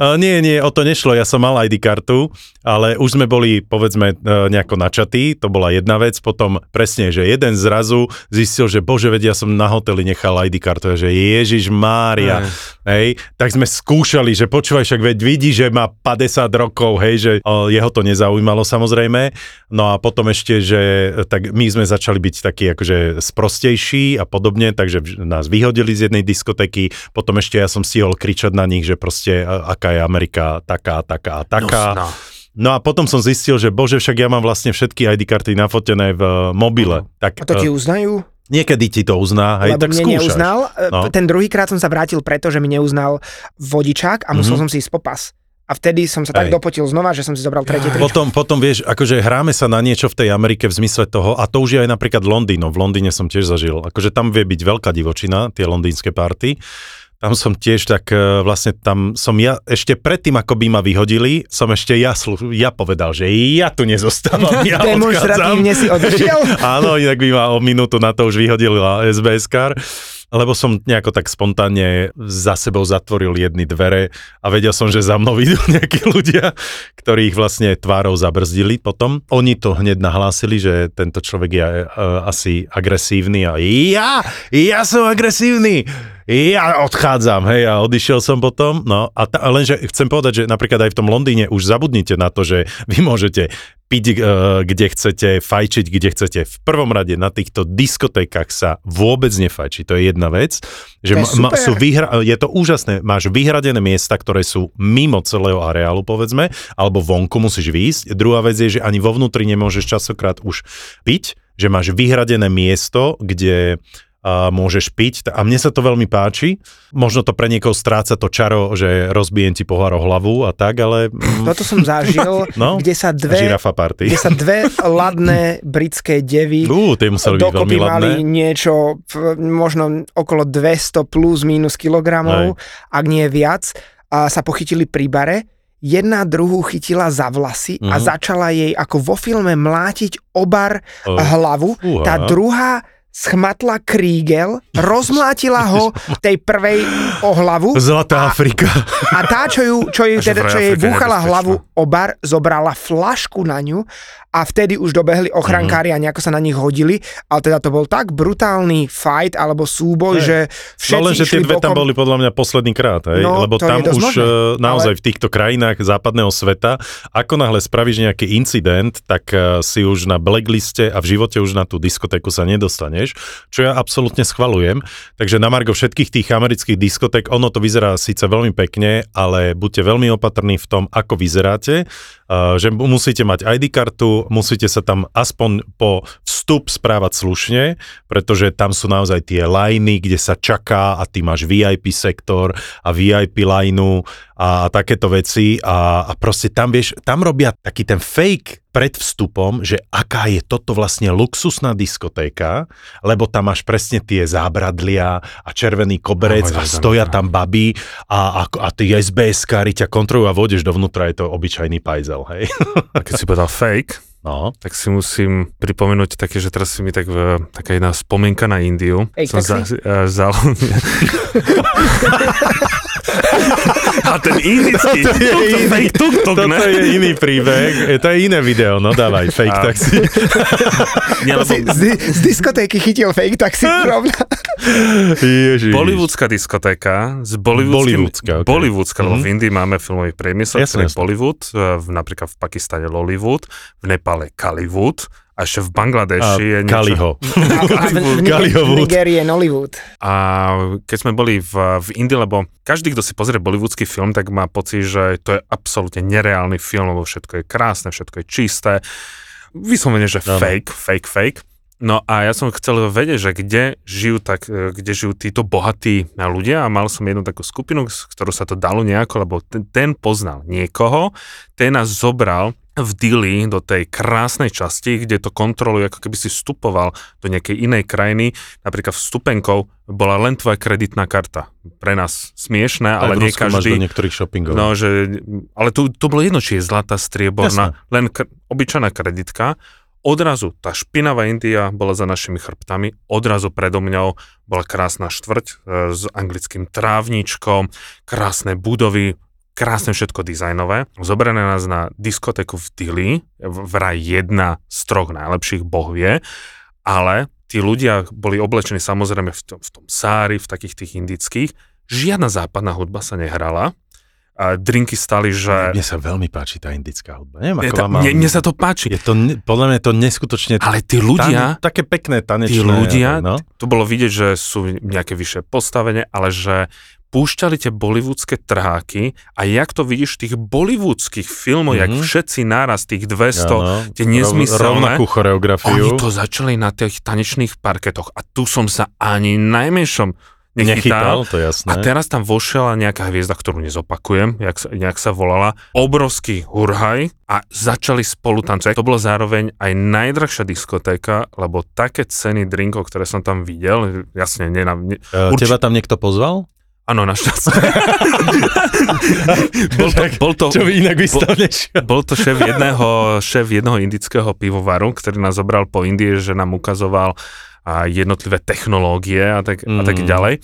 Uh, nie, nie, o to nešlo, ja som mal ID kartu, ale už sme boli, povedzme, uh, nejako načatí, to bola jedna vec, potom presne, že jeden zrazu zistil, že bože, veď ja som na hoteli nechal ID kartu, že Ježiš Mária, hej, tak sme skúšali, že počúvaj, však veď vidí, že má 50 rokov, hej, že uh, jeho to nezaujímalo samozrejme, no a potom ešte, že eh, tak my sme začali byť takí akože sprostejší a podobne, takže nás vyhodili z jednej diskotéky, potom ešte ja som stihol kričať na nich, že proste aká je Amerika taká, taká taká. No, No a potom som zistil, že bože, však ja mám vlastne všetky ID karty nafotené v eh, mobile. Tak A to ti eh, uznajú? niekedy ti to uzná, hej, Lebo tak mne skúšaš. neuznal. No. No. Ten druhýkrát som sa vrátil preto, že mi neuznal vodičák a musel Mhm. som si ísť po pas. A vtedy som sa tak Hej. dopotil znova, že som si zobral tretie tričko. Potom, potom vieš, akože hráme sa na niečo v tej Amerike v zmysle toho, a to už je aj napríklad Londýn, no v Londýne som tiež zažil, akože tam vie byť veľká divočina, tie londýnske party, tam som tiež tak, e, vlastne tam som ja, ešte predtým, ako by ma vyhodili, som ešte ja, slu- ja povedal, že ja tu nezostávam, ja. Demonstratívne si odišiel? Áno, inak by ma o minútu na to už vyhodila SBS kar lebo som nejako tak spontánne za sebou zatvoril jedny dvere a vedel som, že za mnou idú nejakí ľudia, ktorých vlastne tvárou zabrzdili potom. Oni to hneď nahlásili, že tento človek je uh, asi agresívny a ja, ja som agresívny, ja odchádzam, hej, a odišiel som potom, no a ta, lenže chcem povedať, že napríklad aj v tom Londýne už zabudnite na to, že vy môžete piť, uh, kde chcete, fajčiť, kde chcete. V prvom rade na týchto diskotékach sa vôbec nefajčí, to je jedna vec. Že To je ma, super. sú vyhra- je to úžasné, máš vyhradené miesta, ktoré sú mimo celého areálu, povedzme, alebo vonku musíš výjsť. Druhá vec je, že ani vo vnútri nemôžeš časokrát už piť, že máš vyhradené miesto, kde a môžeš piť a mne sa to veľmi páči. Možno to pre niekoho stráca to čaro, že rozbijem ti pohár o hlavu a tak, ale mm, Toto som zažil, No, kde sa dve žirafa party. kde sa dve ladné britské devy Ú, tie museli byť veľmi dokopy mali ladné. niečo možno okolo 200 plus minus kilogramov, ak nie viac, a sa pochytili pri bare. Jedna druhú chytila za vlasy a Mhm. začala jej ako vo filme mlátiť obar O, hlavu. fúha. Tá druhá schmatla krígel, rozmlátila ho tej prvej o hlavu Zlatá Afrika. a tá, čo, ju, čo, A že teda, čo jej búchala hlavu o bar, zobrala flašku na ňu a vtedy už dobehli ochrankári a nejako sa na nich hodili, ale teda to bol tak brutálny fight alebo súboj, Hej. že No všetci len, že tie dve tam bokom. boli podľa mňa posledný krát, hej? No, lebo tam už možné, e, naozaj ale- v týchto krajinách západného sveta, ako náhle spravíš nejaký incident, tak e, si už na blackliste a v živote už na tú diskotéku sa nedostaneš, čo ja absolútne schvalujem. Takže na margo všetkých tých amerických diskoték, ono to vyzerá síce veľmi pekne, ale buďte veľmi opatrní v tom, ako vyzeráte, že musíte mať ID kartu, musíte sa tam aspoň po vstup správať slušne, pretože tam sú naozaj tie liney, kde sa čaká a ty máš VIP sektor a VIP a, a takéto veci a, a proste tam vieš, tam robia taký ten fake pred vstupom, že aká je toto vlastne luxusná diskotéka, lebo tam máš presne tie zábradlia a červený koberec a stoja tam baby a, a, a tí SBS-kári ťa kontrolujú a vodeš dovnútra, je to obyčajný pajzel, hej. A keď si povedal fake, No. tak si musím pripomenúť také, že teraz si mi tak v, taká jedna spomienka na Indiu. Fake som taxi? uh, zal... A ten indický, Toto je to iný- fake tuk-tuk, Toto ne? je iný príbeh, to je iné video, no dávaj, fake A- taxi. Nie, lebo si z, z diskotéky chytil fake, tak si rovna. Ježiš. Bollywoodská diskotéka s bollywoodským... Bollywoodská, ok. Bollywoodská, lebo Mhm. v Indii máme filmový priemysel, Jasné, ktorý je. Bollywood, eh, v, napríklad v Pakistane Lollywood, v Nepále Kaliwood a ešte v Bangladeši je niečo... Kaliho. Nigérii je Nollywood. A keď sme boli v, v Indii, lebo každý, kto si pozrie bollywoodský film, tak má pocit, že to je absolútne nereálny film, lebo všetko je krásne, všetko je čisté. Vyslovene, že Áno. fake, fake, fake. No a ja som chcel vedieť, že kde žijú, tak, e, kde žijú títo bohatí ľudia a mal som jednu takú skupinu, s ktorou sa to dalo nejako, lebo ten, ten poznal niekoho, ten nás zobral v Dili do tej krásnej časti, kde to kontroluje, ako keby si vstupoval do nejakej inej krajiny, napríklad vstupenkou bola len tvoja kreditná karta. Pre nás smiešné, ale nie Rusku máš každý. do niektorých shoppingov. No, že, ale to, to bolo jedno, či je zlatá, strieborná, len k, obyčajná kreditka. Odrazu tá špinavá India bola za našimi chrbtami, odrazu predo mňou bola krásna štvrť e, s anglickým trávničkom, krásne budovy, krásne všetko dizajnové. Zoberené nás na diskotéku v Dili, vraj jedna z troch najlepších, boh vie, ale tí ľudia boli oblečení samozrejme v tom, v tom sári, v takých tých indických. Žiadna západná hudba sa nehrala. A drinky stali, že... Mne sa veľmi páči tá indická hudba. Neviem, ako ta, vám mne, mne sa to páči. Je to, podľa mňa je to neskutočne... Ale tí ľudia, Tane, také pekné tanečné. tí ľudia, No? to bolo vidieť, že sú nejaké vyššie postavenie, ale že púšťali tie bollywoodske trháky a jak to vidíš v tých bollywoodských filmoch, mm-hmm. jak Mhm. všetci náraz, tých 200, Áno, tie nezmyselné, Rovnakú choreografiu. oni to začali na tých tanečných parketoch a tu som sa ani najmenšom nechytal. Nechytal, to jasné. A teraz tam vošla nejaká hviezda, ktorú nezopakujem, jak nejak sa volala, obrovský hurhaj a začali spolu tancovať. To bolo zároveň aj najdrahšia diskotéka, lebo také ceny drinkov, ktoré som tam videl, jasne, ne, ne, Uh, urči- Teba tam niekto pozval? Áno, našťastie. bol, to, bol, to, Čo by inak nešiel? bol to šéf jedného, šéf jedného indického pivovaru, ktorý nás zobral po Indie, že nám ukazoval a jednotlivé technológie a tak, mm. a tak Mm. ďalej.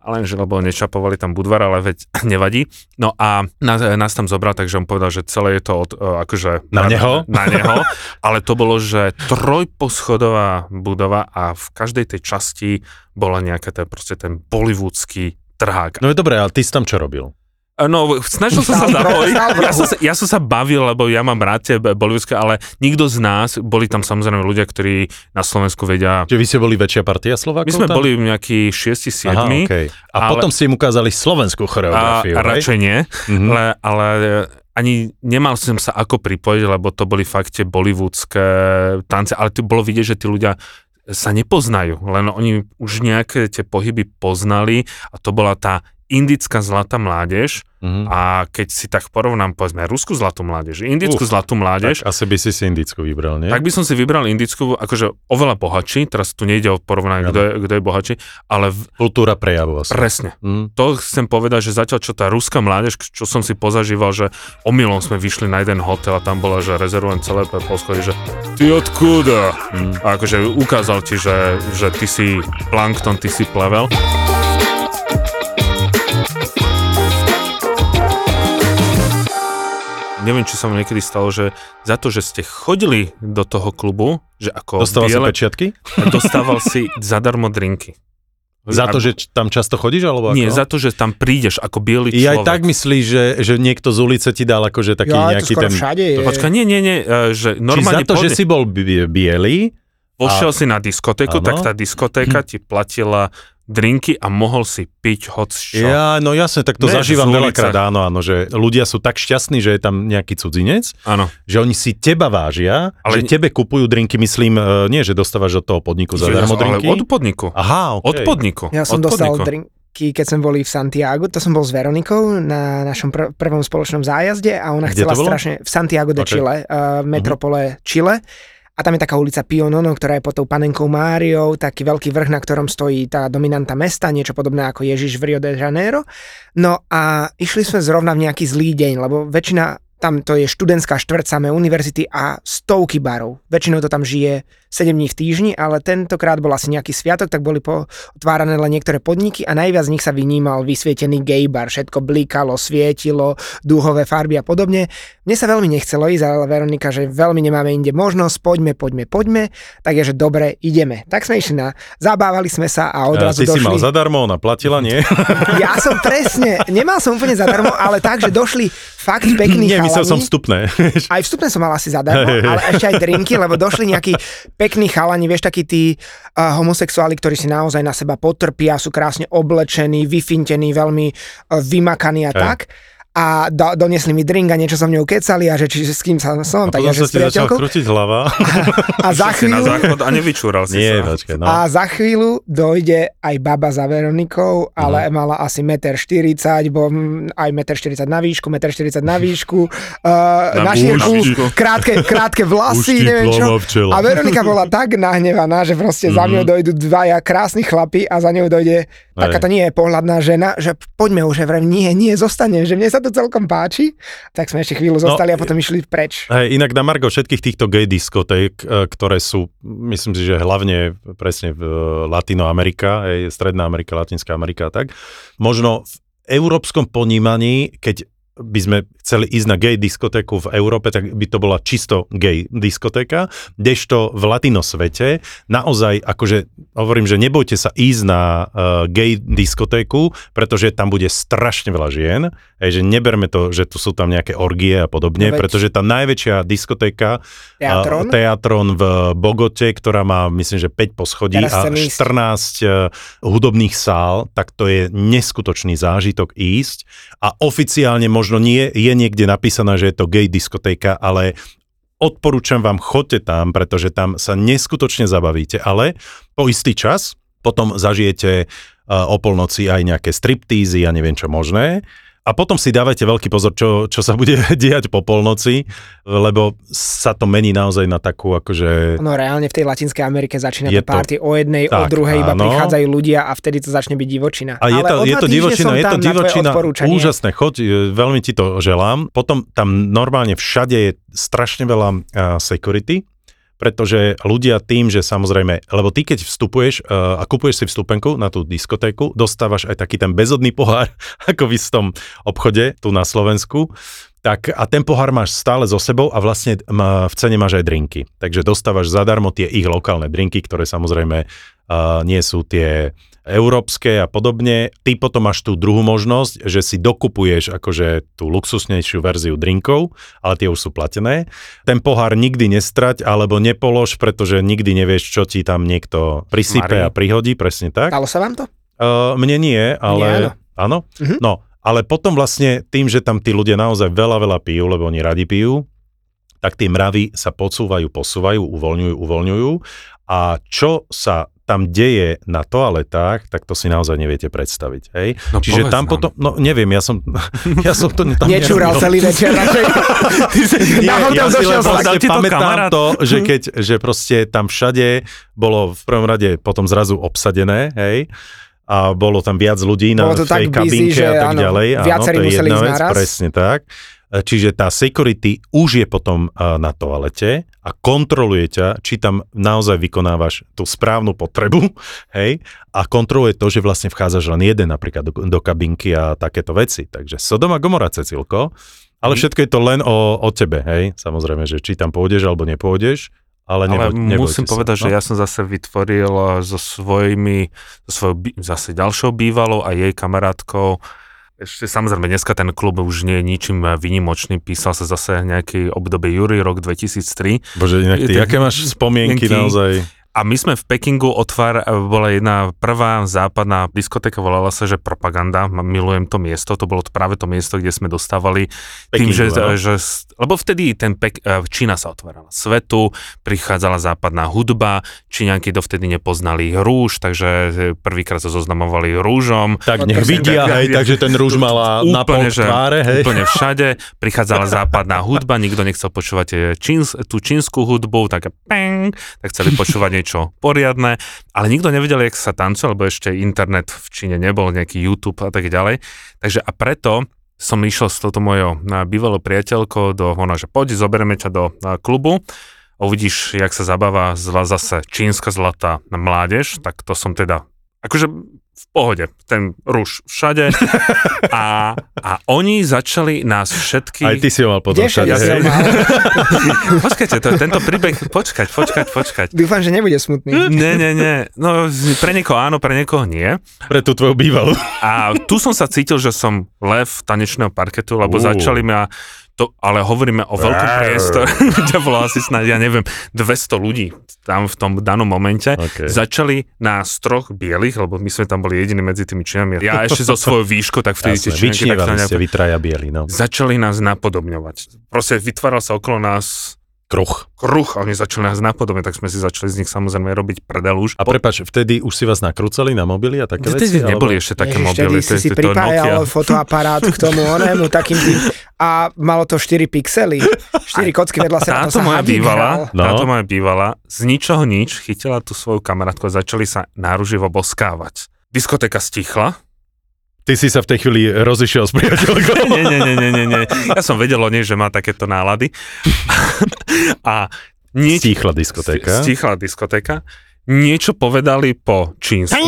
Ale že lebo nečapovali tam Budvar, ale veď nevadí. No a nás, nás tam zobral, takže on povedal, že celé je to od, e, akože... Na neho? Na neho, ale to bolo, že trojposchodová budova a v každej tej časti bola nejaká ten, proste ten bollywoodský trhák. No je dobré, ale ty si tam čo robil? No, snažil som sa zapojiť. Ja som, sa, ja som sa bavil, lebo ja mám rád tie bollywoodské, ale nikto z nás, boli tam samozrejme ľudia, ktorí na Slovensku vedia... Čiže vy ste boli väčšia partia Slovákov My sme tam? boli nejakí 6-7 Aha, okay. A ale- potom ste im ukázali slovenskú choreografiu, a radšej nie, Mhm. ale, ale ani nemal som sa ako pripojiť, lebo to boli fakt tie bollywoodské tance, ale tu bolo vidieť, že tí ľudia sa nepoznajú, len oni už nejaké tie pohyby poznali a to bola tá indická zlatá mládež Mhm. a keď si tak porovnám, povedzme, ruskú zlatú mládež, indickú Uf, zlatú mládež, Tak asi by si si indickú vybral, nie? tak by som si vybral indickú, akože oveľa bohatší, teraz tu nejde o porovnanie, kto je, kto je bohatší, ale v, Kultúra prejavu asi. presne. Mhm. To chcem povedať, že zatiaľ čo tá ruská mládež, čo som si pozažíval, že omylom sme vyšli na jeden hotel a tam bola, že rezervujem celé poschodie, že ty odkuda? Mm. A akože ukázal ti, že, že ty si plankton, ty si plevel. Neviem, či sa vám niekedy stalo, že za to, že ste chodili do toho klubu, že ako Dostal si biele, pečiatky? dostával si zadarmo drinky. Za to, že tam často chodíš, alebo Nie, ako? za to, že tam prídeš ako biely I človek. aj tak myslíš, že, že niekto z ulice ti dal akože taký Ja, to nejaký skoro ten... všade je. Počkaj, nie, nie, nie, e, že Či normálne za to, že podne- si bol bi- biely, vošiel a- si na diskotéku, Áno. tak tá diskotéka ti platila drinky a mohol si piť hoc čo. Ja, no jasne, tak to Ne, zažívam veľakrát, áno, áno, že ľudia sú tak šťastní, že je tam nejaký cudzinec, Áno. že oni si teba vážia, Ale- že tebe kupujú drinky, myslím, e, nie, že dostávaš od toho podniku zadarmo ale drinky. od podniku. Aha, Od okay. podniku. Ja som od dostal podniku. drinky, keď sme boli v Santiago, to som bol s Veronikou na našom pr- prvom spoločnom zájazde a ona Kde chcela strašne v Santiago de Ok. Chile, uh, v metropole Chile. A tam je taká ulica Pionono, ktorá je pod tou panenkou Máriou, taký veľký vrch, na ktorom stojí tá dominanta mesta, niečo podobné ako Ježiš v Rio de Janeiro. No a išli sme zrovna v nejaký zlý deň, lebo väčšina tam to je študentská štvrť samé univerzity a stovky barov. Väčšinou to tam žije 7 dní v týždni, ale tentokrát bol asi nejaký sviatok, tak boli otvárané len niektoré podniky a najviac z nich sa vynímal vysvietený gay bar. Všetko blikalo, svietilo, dúhové farby a podobne. Mne sa veľmi nechcelo ísť, ale Veronika, že veľmi nemáme inde možnosť, poďme, poďme, poďme. Tak je, že dobre, ideme. Tak sme išli na, zabávali sme sa a A odrazu ty si došli. mal zadarmo, ona platila, nie? Ja som presne, nemal som úplne zadarmo, ale tak, že došli fakt pekní nie, myslel som vstupné. Aj vstupné som mal asi zadarmo, ale ešte aj drinky, lebo došli nejakí pekní chalani, vieš, takí tí uh, homosexuáli, ktorí si naozaj na seba potrpia, sú krásne oblečení, vyfintení, veľmi uh, vymakaní a Hej. tak. A do, doniesli mi drink a niečo so mnou kecali a že či, s kým sa som, A tak potom ja že sa s priateľkou. krútiť hlava. A za Si na chvíľu, záchod a nevyčúral si Nie, sa. počkaj, no. a za chvíľu dojde aj baba za Veronikou, ale mala asi 1,40 m, bo mm, aj 1,40 m na výšku, 1,40 m na výšku, uh, na, Na šírku, krátke, krátke vlasy, neviem čo. A Veronika bola tak nahnevaná, že proste za ňou dojdú dvaja krásni chlapi a za ňou dojde takáto nie je pohľadná žena, že poďme už, že vrem, nie, nie, zostane, že mne sa to celkom páči. Tak sme ešte chvíľu zostali a potom išli preč. Hej, inak na Margo všetkých týchto gay diskoték, e, ktoré sú, myslím si, že hlavne presne v Latinoamerika, hej, Stredná Amerika, Latinská Amerika a tak, možno v európskom ponímaní, keď by sme chceli ísť na gay diskotéku v Európe, tak by to bola čisto gay diskotéka, kdežto v latino svete naozaj, akože hovorím, že nebojte sa ísť na uh, gay diskotéku, pretože tam bude strašne veľa žien, hej, že neberme to, že tu sú tam nejaké orgie a podobne, No veď- pretože tá najväčšia diskotéka Teatron? uh, Teatron v Bogote, ktorá má myslím, že 5 poschodí Teraz a chcem ísť. 14 uh, hudobných sál, tak to je neskutočný zážitok ísť a oficiálne možno nie je niekde napísané, že je to gay diskotéka, ale odporúčam vám, choďte tam, pretože tam sa neskutočne zabavíte, ale po istý čas potom zažijete uh, o polnoci aj nejaké striptízy a neviem čo možné. A potom si dávajte veľký pozor, čo, čo sa bude diať po polnoci, lebo sa to mení naozaj na takú akože... No reálne v tej Latinskej Amerike začína Je to party o jednej, o tak, druhej, iba áno. prichádzajú ľudia a vtedy to začne byť divočina. A je to, o je to divočina, je to divočina, úžasné, choď, e, veľmi ti to želám. Potom tam normálne všade je strašne veľa uh, security, pretože ľudia tým, že samozrejme, lebo ty keď vstupuješ uh, a kupuješ si vstupenku na tú diskotéku, dostávaš aj taký ten bezodný pohár, ako v istom obchode tu na Slovensku, tak a ten pohár máš stále so sebou a vlastne m, v cene máš aj drinky. Takže dostávaš zadarmo tie ich lokálne drinky, ktoré samozrejme uh, nie sú tie európske a podobne. Ty potom máš tú druhú možnosť, že si dokupuješ akože tú luxusnejšiu verziu drinkov, ale tie už sú platené. Ten pohár nikdy nestrať alebo nepolož, pretože nikdy nevieš, čo ti tam niekto prisype Marí. a prihodí, presne tak. Stalo sa vám to? Uh, mne nie, ale... Mne áno. áno? Mhm. No, ale potom vlastne tým, že tam tí ľudia naozaj veľa, veľa pijú, lebo oni radi pijú, tak tie mravy sa podsúvajú, posúvajú, uvoľňujú, uvoľňujú a čo sa tam deje na toaletách, tak to si naozaj neviete predstaviť. Hej? No Čiže tam nám. potom, no neviem, ja som, ja som to tam Nečúral celý večer. radšej. Na hotel ja si došiel to pamätám kamarát? to, že keď, že proste tam všade bolo v prvom rade potom zrazu obsadené, hej, a bolo tam viac ľudí na Bolo to tej tak busy, kabinke že a tak áno, ďalej. viacerí to je jedna vec, naraz. presne tak. E, Čiže tá security už je potom a, na toalete a kontroluje ťa, či tam naozaj vykonávaš tú správnu potrebu, hej, a kontroluje to, že vlastne vchádzaš len jeden napríklad do, do kabinky a takéto veci. Takže Sodoma Gomora, Cecilko, ale Mhm. všetko je to len o, o tebe, hej, samozrejme, že či tam pôjdeš alebo nepôjdeš, ale, Ale neboj, nebojte musím sa. povedať, no. že ja som zase vytvoril eh, so svojimi, so svojou zase ďalšou bývalou a jej kamarátkou ešte samozrejme dneska ten klub už nie je ničím výnimočný, písal sa zase nejaký obdobie Jury, rok 2003 Bože, inak ty, Je aké máš Spomienky. naozaj? A my sme v Pekingu otvár, eh, bola jedna prvá západná diskotéka, volala sa, že Propaganda, milujem to miesto, to bolo to práve to miesto, kde sme dostávali tým, Pekingu, že, áno. že, lebo vtedy ten Pek, eh, Čína sa otvárala svetu, prichádzala západná hudba, Číňanky dovtedy nepoznali rúž, takže eh, prvýkrát sa zoznamovali rúžom. Tak No nech vidia, tak- hej, takže ten rúž mala na pol tváre, hej. úplne všade, prichádzala západná hudba, nikto nechcel počúvať číns, tú čínsku hudbu, tak peng, tak chceli počúvať niečo poriadne, ale nikto nevedel, jak sa tancuje, lebo ešte internet v Číne nebol, nejaký YouTube a tak ďalej. Takže a preto som išiel s touto mojou bývalou priateľkou do, ona, že poď, zoberieme ťa do klubu, uvidíš, jak sa zabáva zla, zase čínska zlatá mládež, tak to som teda, akože v pohode, ten rúž všade a, a oni začali nás všetky... Aj ty si ho mal potom všade, ho hej. mal? Počkajte, to, tento príbeh, počkať, počkať, počkať. Dúfam, že nebude smutný. Nie, nie, nie. No, pre niekoho áno, pre niekoho nie. Pre tú tvoju bývalú. A tu som sa cítil, že som lev tanečného parketu, lebo Ú. začali ma to, ale hovoríme o veľkom priestore, kde bolo asi snad, ja neviem, 200 ľudí tam v tom danom momente. Okay. Začali nás troch bielých, lebo my sme tam boli jediní medzi tými činami. Ja ešte so svojou výškou, tak vtedy tie činenky tak ste, nejak- vy traja bieli, no. začali nás napodobňovať. Proste vytváral sa okolo nás Kruh. kruh a oni začali nás napodobňovať, tak sme si začali z nich samozrejme robiť prdel už. A prepač, vtedy už si vás nakrúcali na mobily a také veci? Vtedy neboli ešte také Ježiš, mobily, vtedy to si si pripájal fotoaparát k tomu onému takým tým a malo to 4 pixely. 4 kocky vedľa seba. Táto to sa moja bývala. No. táto moja bývala, z ničoho nič chytila tú svoju kamarátku a začali sa náruživo boskávať. Diskotéka stichla. Ty si sa v tej chvíli rozišiel s priateľkou. Nie, nie, nie, nie, nie, nie. Ja som vedel o nej, že má takéto nálady. A nieč- Stíchla diskotéka. Stíchla diskotéka. Niečo povedali po čínsky.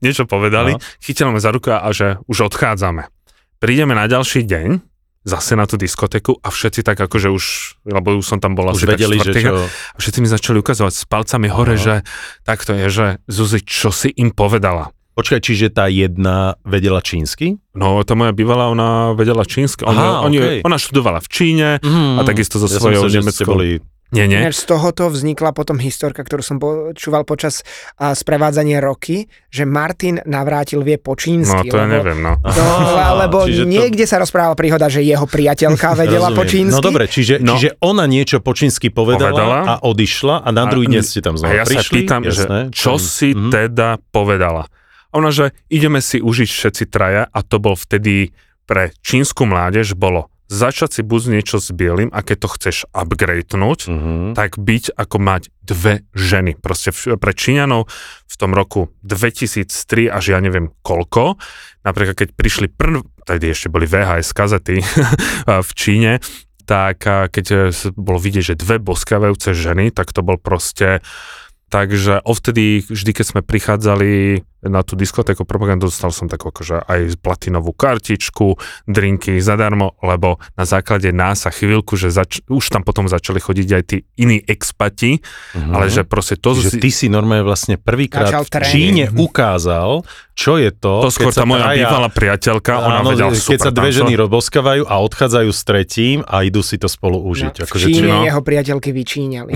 Niečo povedali. No. Chytili ma za ruku a že už odchádzame. Prídeme na ďalší deň, zase na tú diskotéku a všetci tak akože už, lebo už som tam bol Už asi tak vedeli, že čo... a všetci mi začali ukazovať s palcami hore, Aha. že takto je, že Zuzi, čo si im povedala? Počkaj, čiže tá jedna vedela čínsky? No, tá moja bývalá, ona vedela čínsky. Aha, Ona, oni, okej. ona študovala v Číne Mm, a takisto so ja svojou myslel, nemeckou. boli... Nie, nie. Z tohoto vznikla potom historka, ktorú som počúval počas a, sprevádzania roky, že Martin navrátil vie po No, čínsky. to ja lebo, neviem, no. No, Aha, lebo čiže to- niekde sa rozprávala príhoda, že jeho priateľka vedela po Rozumiem. čínsky. No dobre, čiže, No. čiže ona niečo po čínsky povedala, Povedala. a odišla a na druhý deň ste tam A znova ja sa prišli. pýtam, jasné, že čo tam- si Mhm. teda povedala? A Ona, že ideme si užiť všetci traja a to bol vtedy pre čínsku mládež bolo začať si buď niečo s bielým a keď to chceš upgradenúť, Mhm. tak byť ako mať dve ženy. Proste v- pre Číňanov v tom roku 2003 až ja neviem koľko, napríklad keď prišli prv, tedy ešte boli VHS kazety v Číne, tak keď e, bolo vidieť, že dve boskávajúce ženy, tak to bol proste Takže ovtedy, vždy keď sme prichádzali na tú diskotéku propagandu, dostal som takú akože aj platinovú kartičku, drinky zadarmo, lebo na základe nás a chvíľku, že zač- už tam potom začali chodiť aj tí iní expati, Mhm. ale že proste to... Čiže si- ty si normálne vlastne prvýkrát v. Číne ukázal, čo je to, to skôr keď tá moja traja- bývalá priateľka, ona Áno, vedela keď super sa dve ženy rozboskávajú a odchádzajú s tretím a idú si to spolu užiť. No, v akože, Číne no. jeho priateľky vyčíňali.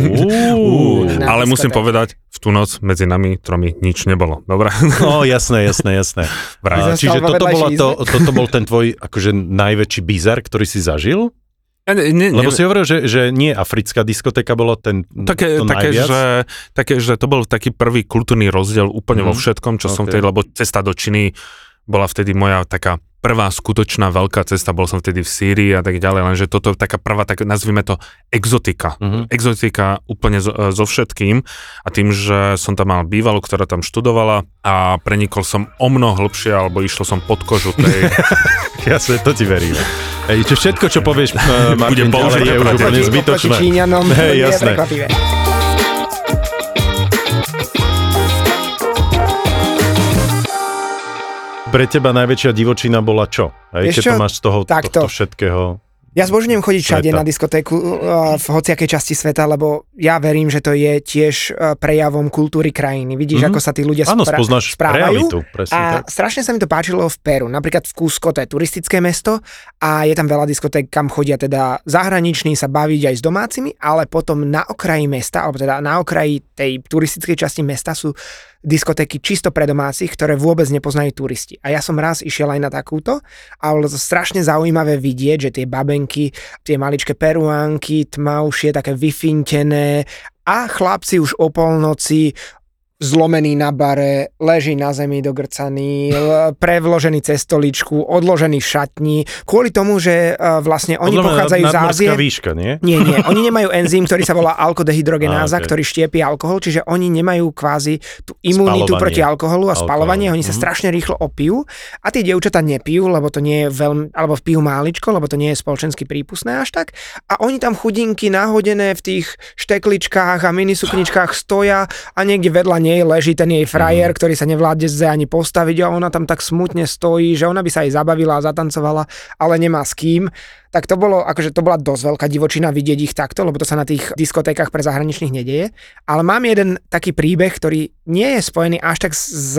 Uú. Na Ale musím povedať, v tú noc medzi nami tromi nič nebolo. Dobre? No jasné, jasné, jasné. Čiže toto, bola to, toto bol ten tvoj akože najväčší bizar, ktorý si zažil? Ja ne, ne, Lebo ne- si hovoril, že, že nie africká diskotéka bolo ten Také, to také, najviac? že, také, že to bol taký prvý kultúrny rozdiel úplne vo Mhm. všetkom, čo som Ok. vtedy, lebo cesta do Číny bola vtedy moja taká prvá skutočná veľká cesta, bol som vtedy v Sýrii a tak ďalej, lenže toto je taká prvá, tak nazvime to exotika. Mhm. Exotika úplne so, so všetkým a tým, že som tam mal bývalú, ktorá tam študovala a prenikol som o mnoho hlbšie, alebo išiel som pod kožu tej... Jasné, to ti veríme. Ej, čo všetko, čo povieš, uh, Martin, Bude ďalej je už úplne zbytočné. Číňanom Hej, je jasné. Pre teba najväčšia divočina bola čo? Vieš keď čo? to máš z toho Takto. tohto všetkého. Ja zbožňujem chodiť všade Sveta. na diskotéku uh, v hociakej časti sveta, lebo ja verím, že to je tiež uh, prejavom kultúry krajiny. Vidíš, Mhm. ako sa tí ľudia Áno, spra- spoznáš správajú. realitu. Presne A tak. strašne sa mi to páčilo v Peru. Napríklad v Cusco, to je turistické mesto a je tam veľa diskoték, kam chodia teda zahraniční sa baviť aj s domácimi, ale potom na okraji mesta, alebo teda na okraji tej turistickej časti mesta sú diskotéky čisto pre domácich, ktoré vôbec nepoznajú turisti. A ja som raz išiel aj na takúto a bolo to strašne zaujímavé vidieť, že tie babenky, tie maličké peruánky, tmavšie, také vyfintené a chlapci už o polnoci zlomený na bare, leží na zemi dogrcaný, prevložený cez stoličku, odložený v šatni, kvôli tomu, že uh, vlastne oni mňa pochádzajú z Ázie. výška, nie? Nie, nie, oni nemajú enzym, ktorý sa volá alkodehydrogenáza, Á, ok. ktorý štiepí alkohol, čiže oni nemajú kvázi tú imunitu Spalovanie. proti alkoholu a Alkohol, spalovanie, oni sa mhm. strašne rýchlo opijú a tie dievčatá nepijú, lebo to nie je veľmi, alebo pijú máličko, lebo to nie je spoločensky prípustné až tak a oni tam chudinky nahodené v tých štekličkách a minisukničkách stoja a niekde vedľa nej leží ten jej frajer, ktorý sa nevládne zde ani postaviť a ona tam tak smutne stojí, že ona by sa aj zabavila a zatancovala, ale nemá s kým tak to bolo, akože to bola dosť veľká divočina vidieť ich takto, lebo to sa na tých diskotékach pre zahraničných nedieje. Ale mám jeden taký príbeh, ktorý nie je spojený až tak z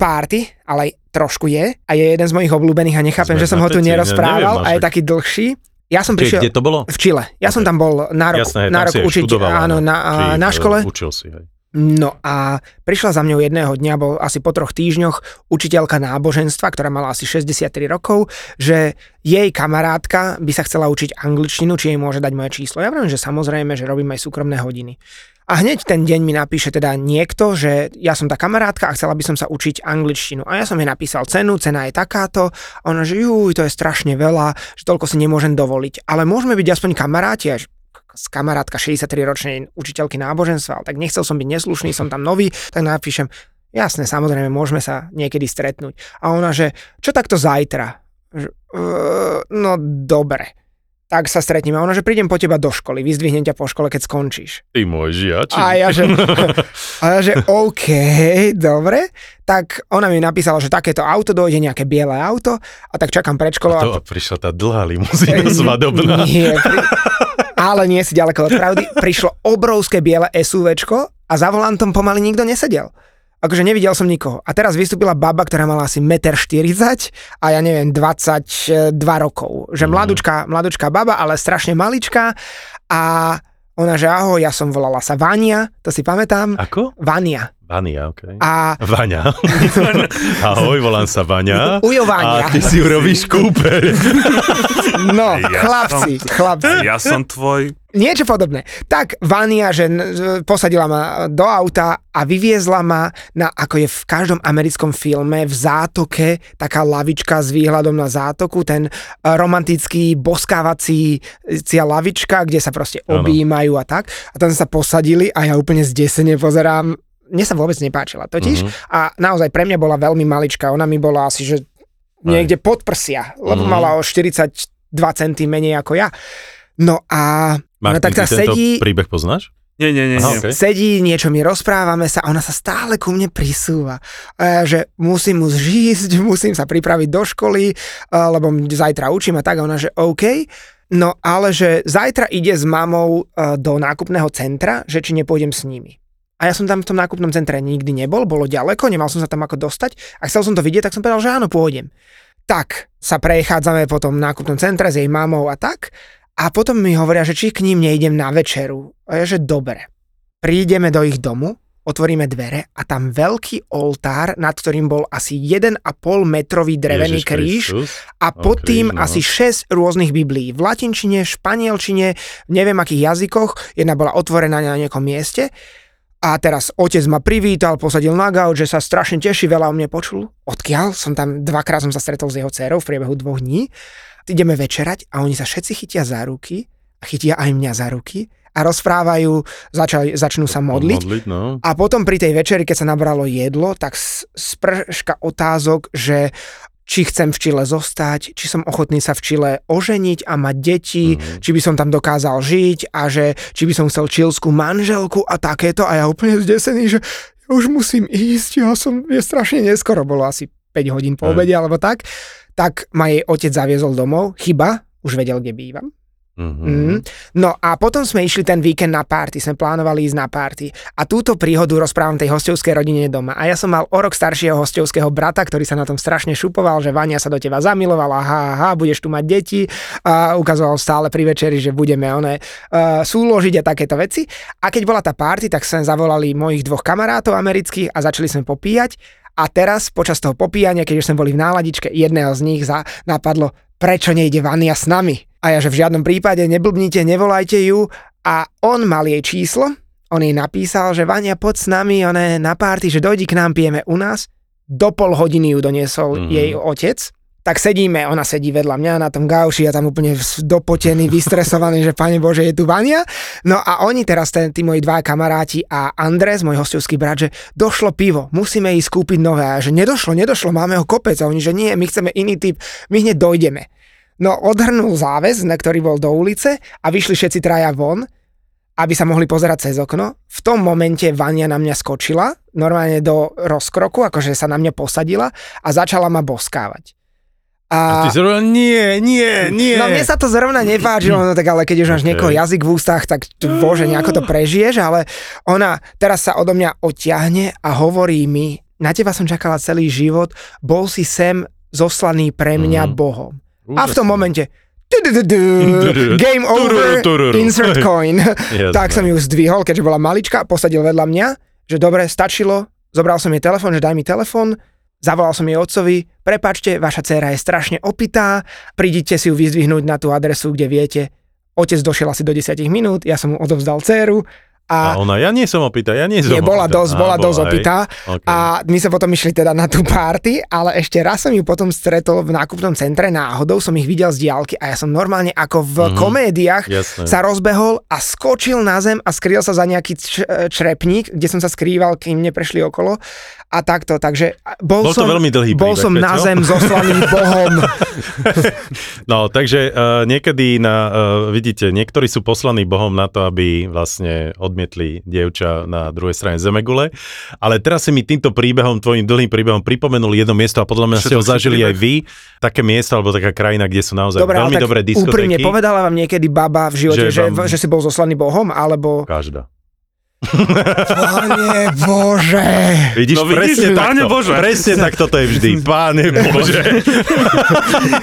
párty, ale trošku je a je jeden z mojich obľúbených a nechápem, Sme že som ho tu nerozprával neviem, a je taký dlhší. Ja som Kde, prišiel kde to bolo? v Čile. Ja som tam bol na rok, Jasné, na rok učiť študoval, áno, na, Či, na e, škole. Učil si, hej. No a prišla za mňou jedného dňa, bol asi po troch týždňoch, učiteľka náboženstva, ktorá mala asi 63 rokov, že jej kamarátka by sa chcela učiť angličtinu, či jej môže dať moje číslo. Ja viem, že samozrejme, že robím aj súkromné hodiny. A hneď ten deň mi napíše teda niekto, že ja som tá kamarátka a chcela by som sa učiť angličtinu. A ja som jej napísal cenu, cena je takáto. A ona, že juj, to je strašne veľa, že toľko si nemôžem dovoliť. Ale môžeme byť aspoň kamaráti, a že z kamarátka 63-ročnej učiteľky náboženstva, ale tak nechcel som byť neslušný, som tam nový, tak napíšem, jasne, samozrejme, môžeme sa niekedy stretnúť. A ona, že čo takto zajtra? Že, "Uh, no dobre. Tak sa stretneme. A ona, že prídem po teba do školy, vyzdvihnem ťa po škole, keď skončíš. Ty môj žiač. A ja, že, a ja, že OK, dobre. Tak ona mi napísala, že takéto auto dojde, nejaké biele auto a tak čakám pred školou. A to a prišla tá dlhá limuzína svadobná. Nie, pri... ale nie si ďaleko od pravdy. Prišlo obrovské biele SUVčko a za volantom pomaly nikto nesedel. Akože nevidel som nikoho. A teraz vystúpila baba, ktorá mala asi 1,40 m a ja neviem, 22 rokov. Že mladučká, mladučká baba, ale strašne maličká a ona, že ahoj, ja som volala sa Vania, to si pamätám. Ako? Vania. Vania, okej. A Vaňa. Ahoj, volám sa Vaňa. Ujo Vania. A ty si urobíš kúpeľ. No, Ja chlapci, chlapci. Ja som tvoj Niečo podobné. Tak Vania, že posadila ma do auta a vyviezla ma na, ako je v každom americkom filme, v zátoke, taká lavička s výhľadom na zátoku, ten eh, romantický boskávací cia lavička, kde sa proste objímajú a tak. A tam sa posadili a ja úplne zdesene pozerám. Mne sa vôbec nepáčila totiž. Mhm. A naozaj pre mňa bola veľmi maličká. Ona mi bola asi, že niekde pod prsia, lebo Mhm. mala o 42 centy menej ako ja. No a ona Martin, tak sa sedí, príbeh poznáš? Nie, nie, nie. Aha, okej. sedí, niečo mi rozprávame sa a ona sa stále ku mne prisúva. Že musím už ísť, musím sa pripraviť do školy, lebo zajtra učím a tak. A ona, že OK. No ale že zajtra ide s mamou do nákupného centra, že či nepôjdem s nimi. A ja som tam v tom nákupnom centre nikdy nebol, bolo ďaleko, nemal som sa tam ako dostať a chcel som to vidieť, tak som povedal, že áno, pôjdem. Tak sa prechádzame po tom nákupnom centre s jej mamou a tak a potom mi hovoria, že či k ním nejdem na večeru. A ja, že dobre. Prídeme do ich domu, otvoríme dvere a tam veľký oltár, nad ktorým bol asi 1,5 metrový drevený Ježiš kríž a pod tým no. asi 6 rôznych biblií. V latinčine, španielčine, neviem akých jazykoch. Jedna bola otvorená na nejakom mieste. A teraz otec ma privítal, posadil na gauč, že sa strašne teší, veľa o mne počul. Odkiaľ? Som tam dvakrát som sa stretol s jeho dcerou v priebehu dvoch dní. Ideme večerať a oni sa všetci chytia za ruky a chytia aj mňa za ruky a rozprávajú, začali, začnú sa modliť. Modliť, no. A potom pri tej večeri, keď sa nabralo jedlo, tak s- sprška otázok, že či chcem v Čile zostať, či som ochotný sa v Čile oženiť a mať deti, Mhm. či by som tam dokázal žiť a že či by som chcel čilskú manželku a takéto. A ja úplne zdesený, že ja už musím ísť, ja som, je strašne neskoro, bolo asi 5 hodín po obede alebo tak. Tak ma jej otec zaviezol domov, chyba, už vedel, kde bývam. Mhm. Mm. No a potom sme išli ten víkend na párty, sme plánovali ísť na párty. A túto príhodu rozprávam tej hostovskej rodine doma. A ja som mal o rok staršieho hostovského brata, ktorý sa na tom strašne šupoval, že Vania sa do teba zamilovala, ha, ha, budeš tu mať deti. A ukazoval stále pri večeri, že budeme one uh, súložiť a takéto veci. A keď bola tá párty, tak sme zavolali mojich dvoch kamarátov amerických a začali sme popíjať. A teraz, počas toho popíjania, keď už sme boli v náladičke, jedného z nich za, napadlo, prečo nejde Vania s nami? A ja, že v žiadnom prípade neblbnite, nevolajte ju. A on mal jej číslo, on jej napísal, že Vania, poď s nami, one na párty, že dojdi k nám, pijeme u nás. Do pol hodiny ju doniesol Mhm. mm-hmm. jej otec. Tak sedíme, ona sedí vedľa mňa na tom gauši a tam úplne dopotený, vystresovaný, že pane Bože, je tu Vania. No a oni teraz, ten, tí moji dva kamaráti a Andres, môj hostovský brat, že došlo pivo, musíme ísť kúpiť nové. A že nedošlo, nedošlo, máme ho kopec. A oni, že nie, my chceme iný typ, my hneď dojdeme. No odhrnul záväz, na ktorý bol do ulice a vyšli všetci traja von, aby sa mohli pozerať cez okno. V tom momente Vania na mňa skočila, normálne do rozkroku, akože sa na mňa posadila a začala ma boskávať. A ty si hovoril, nie, nie, nie. No mne sa to zrovna nepáčilo, no tak ale keď už máš Okay. niekoho jazyk v ústach, tak bože, nejako to prežiješ, ale ona teraz sa odo mňa odtiahne a hovorí mi, na teba som čakala celý život, bol si sem zoslaný pre mňa Mhm. Bohom. A v tom momente. Game over, insert coin. Tak som ju zdvihol, keďže bola malička, posadil vedľa mňa, že dobre, stačilo, zobral som jej telefón, že daj mi telefón, zavolal som jej otcovi, prepačte, vaša dcéra je strašne opitá, prídite si ju vyzdvihnúť na tú adresu, kde viete. Otec došiel asi do 10 minút, ja som mu odovzdal dceru A a, ona, ja nie som opýta, ja nie som nie, bola opýta. dosť, bola dosť hej. opitá. OK. A my sa potom išli teda na tú party, ale ešte raz som ju potom stretol v nákupnom centre náhodou, som ich videl z diálky a ja som normálne ako v Mhm. komédiách Jasné. sa rozbehol a skočil na zem a skrýl sa za nejaký č- črepník, kde som sa skrýval, kým neprešli okolo a takto, takže bol, Bol to som, veľmi dlhý bol príbeh, som na Peťo. zem zoslaný Bohom. No, takže uh, niekedy na, uh, vidíte, niektorí sú poslaní Bohom na to, aby vlastne odmietli dievča na druhej strane Zemegule, ale teraz si mi týmto príbehom, tvojim dlhým príbehom pripomenul jedno miesto a podľa mňa ste ho zažili príbeh. aj vy, také miesto alebo taká krajina, kde sú naozaj Dobre, veľmi dobré úprimne, diskotéky. povedala vám niekedy baba v živote, Že že, vám- že, si bol zoslaný Bohom, alebo... Každá. Pane Bože! Vidíš, No vidíš, presne Páne takto. Bože. Presne takto to je vždy. Páne Bože.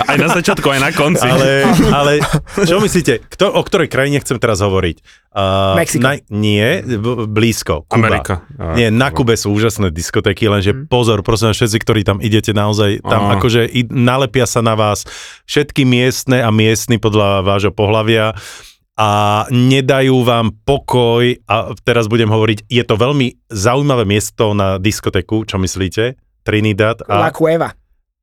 Aj na začiatku, aj na konci. Ale, ale čo myslíte, kto, o ktorej krajine chcem teraz hovoriť? Uh, Mexiko. Na, nie, b- blízko. Kuba. Amerika. Nie, na Kube sú úžasné diskotéky, lenže Mhm. pozor, prosím vás, všetci, ktorí tam idete naozaj, tam Á. akože i, nalepia sa na vás všetky miestne a miestni podľa vášho pohlavia a nedajú vám pokoj a teraz budem hovoriť, je to veľmi zaujímavé miesto na diskotéku, čo myslíte? Trinidad La a Cueva.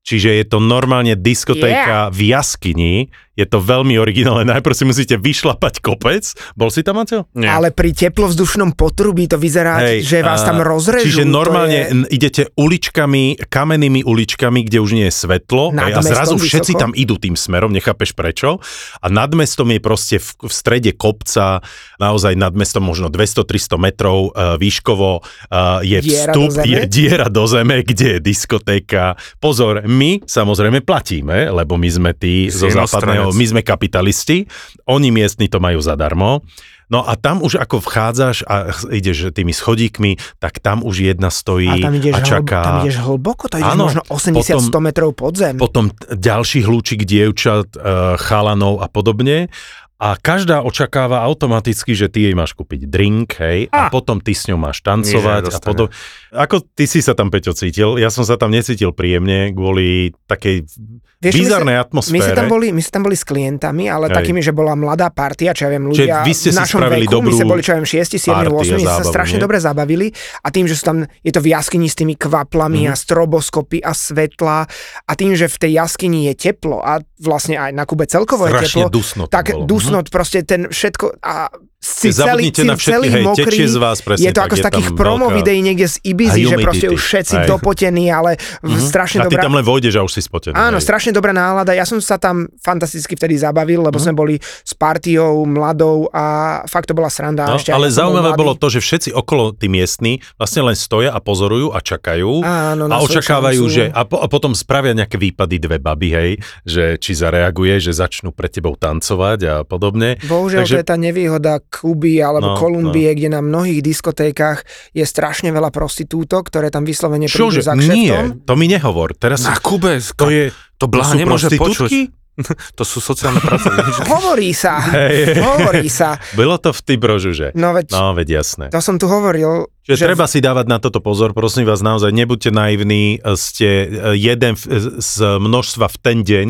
Čiže je to normálne diskotéka yeah. v jaskyni, je to veľmi originálne, najprv si musíte vyšlapať kopec. Bol si tam, Maťo? Nie. Ale pri teplovzdušnom potrubí to vyzerá, Hej, že vás tam rozrežú. Čiže normálne je... idete uličkami, kamennými uličkami, kde už nie je svetlo Nad a zrazu mestom všetci vysoko? tam idú tým smerom, nechápeš prečo. A nad mestom je proste v, v strede kopca, naozaj nad mestom možno 200-300 metrov uh, výškovo uh, je Diera vstup, je diera do zeme, kde je diskotéka. Pozor, my samozrejme platíme, lebo my sme tí Si zo západného, my sme kapitalisti, oni miestni to majú zadarmo. No a tam už ako vchádzaš a ideš tými schodíkmi, tak tam už jedna stojí A tam ideš, a hlb, čaká. tam ideš hlboko, to ideš Áno, možno 80-100 potom- metrov pod zem. Potom ďalší hľúčik dievčat, e, chalanov a podobne. A každá očakáva automaticky, že ty jej máš kúpiť drink, hej, a, A. potom ty s ňou máš tancovať a nedostane. podobne. Ako ty si sa tam, Peťo, cítil? Ja som sa tam necítil príjemne kvôli takej Vieš, my bizarnej My atmosfére. sme, tam boli, my sme tam boli s klientami, ale Hej. takými, že bola mladá partia, čo ja viem, Čiže ľudia vy ste v našom veku, my dobrú sme boli, čo ja viem, 6, 7, party a 8, my sme sa strašne nie? dobre zabavili a tým, že sú tam, je to v jaskyni s tými kvaplami Mhm. a stroboskopy a svetla a tým, že v tej jaskyni je teplo a vlastne aj na Kube celkovo je Strašne teplo, dusno tak bolo. Dusno proste ten všetko a si celý, si na všetky, celý hej, mokrý, z vás, presne je to ako z takých tam promo veľká- videí niekde z Ibizy, že proste už všetci hej. dopotení, ale v Mhm. strašne a ty dobrá... tam len vojdeš a už si spotený. Áno, hej. strašne dobrá nálada. Ja som sa tam fantasticky vtedy zabavil, lebo sme boli s partiou mladou a fakt to bola sranda. No, ešte, ale zaujímavé bolo to, že všetci okolo tí miestni vlastne len stoja a pozorujú a čakajú Áno, a očakávajú, že a, po, a potom spravia nejaké výpady dve baby, hej, že či zareaguje, že začnú pred tebou tancovať a podobne. Bohužiaľ, Takže- to je tá nevýhoda Kuby alebo No, Kolumbie, kde na mnohých diskotékach je strašne veľa prostitútok, ktoré tam vyslovene prídu Čože? za Nie, kšeftom. to mi nehovor. Teraz Na Kube, to je, to to Blaha sú nemôže prostitútky? počuť. To sú sociálne pracovníčky. Hovorí sa, Hej. hovorí sa. Bylo to v ty brožuže. No veď, No, veď jasné. to som tu hovoril, Čiže že treba si dávať na toto pozor, prosím vás, naozaj nebuďte naivní, ste e, jeden z množstva v ten deň,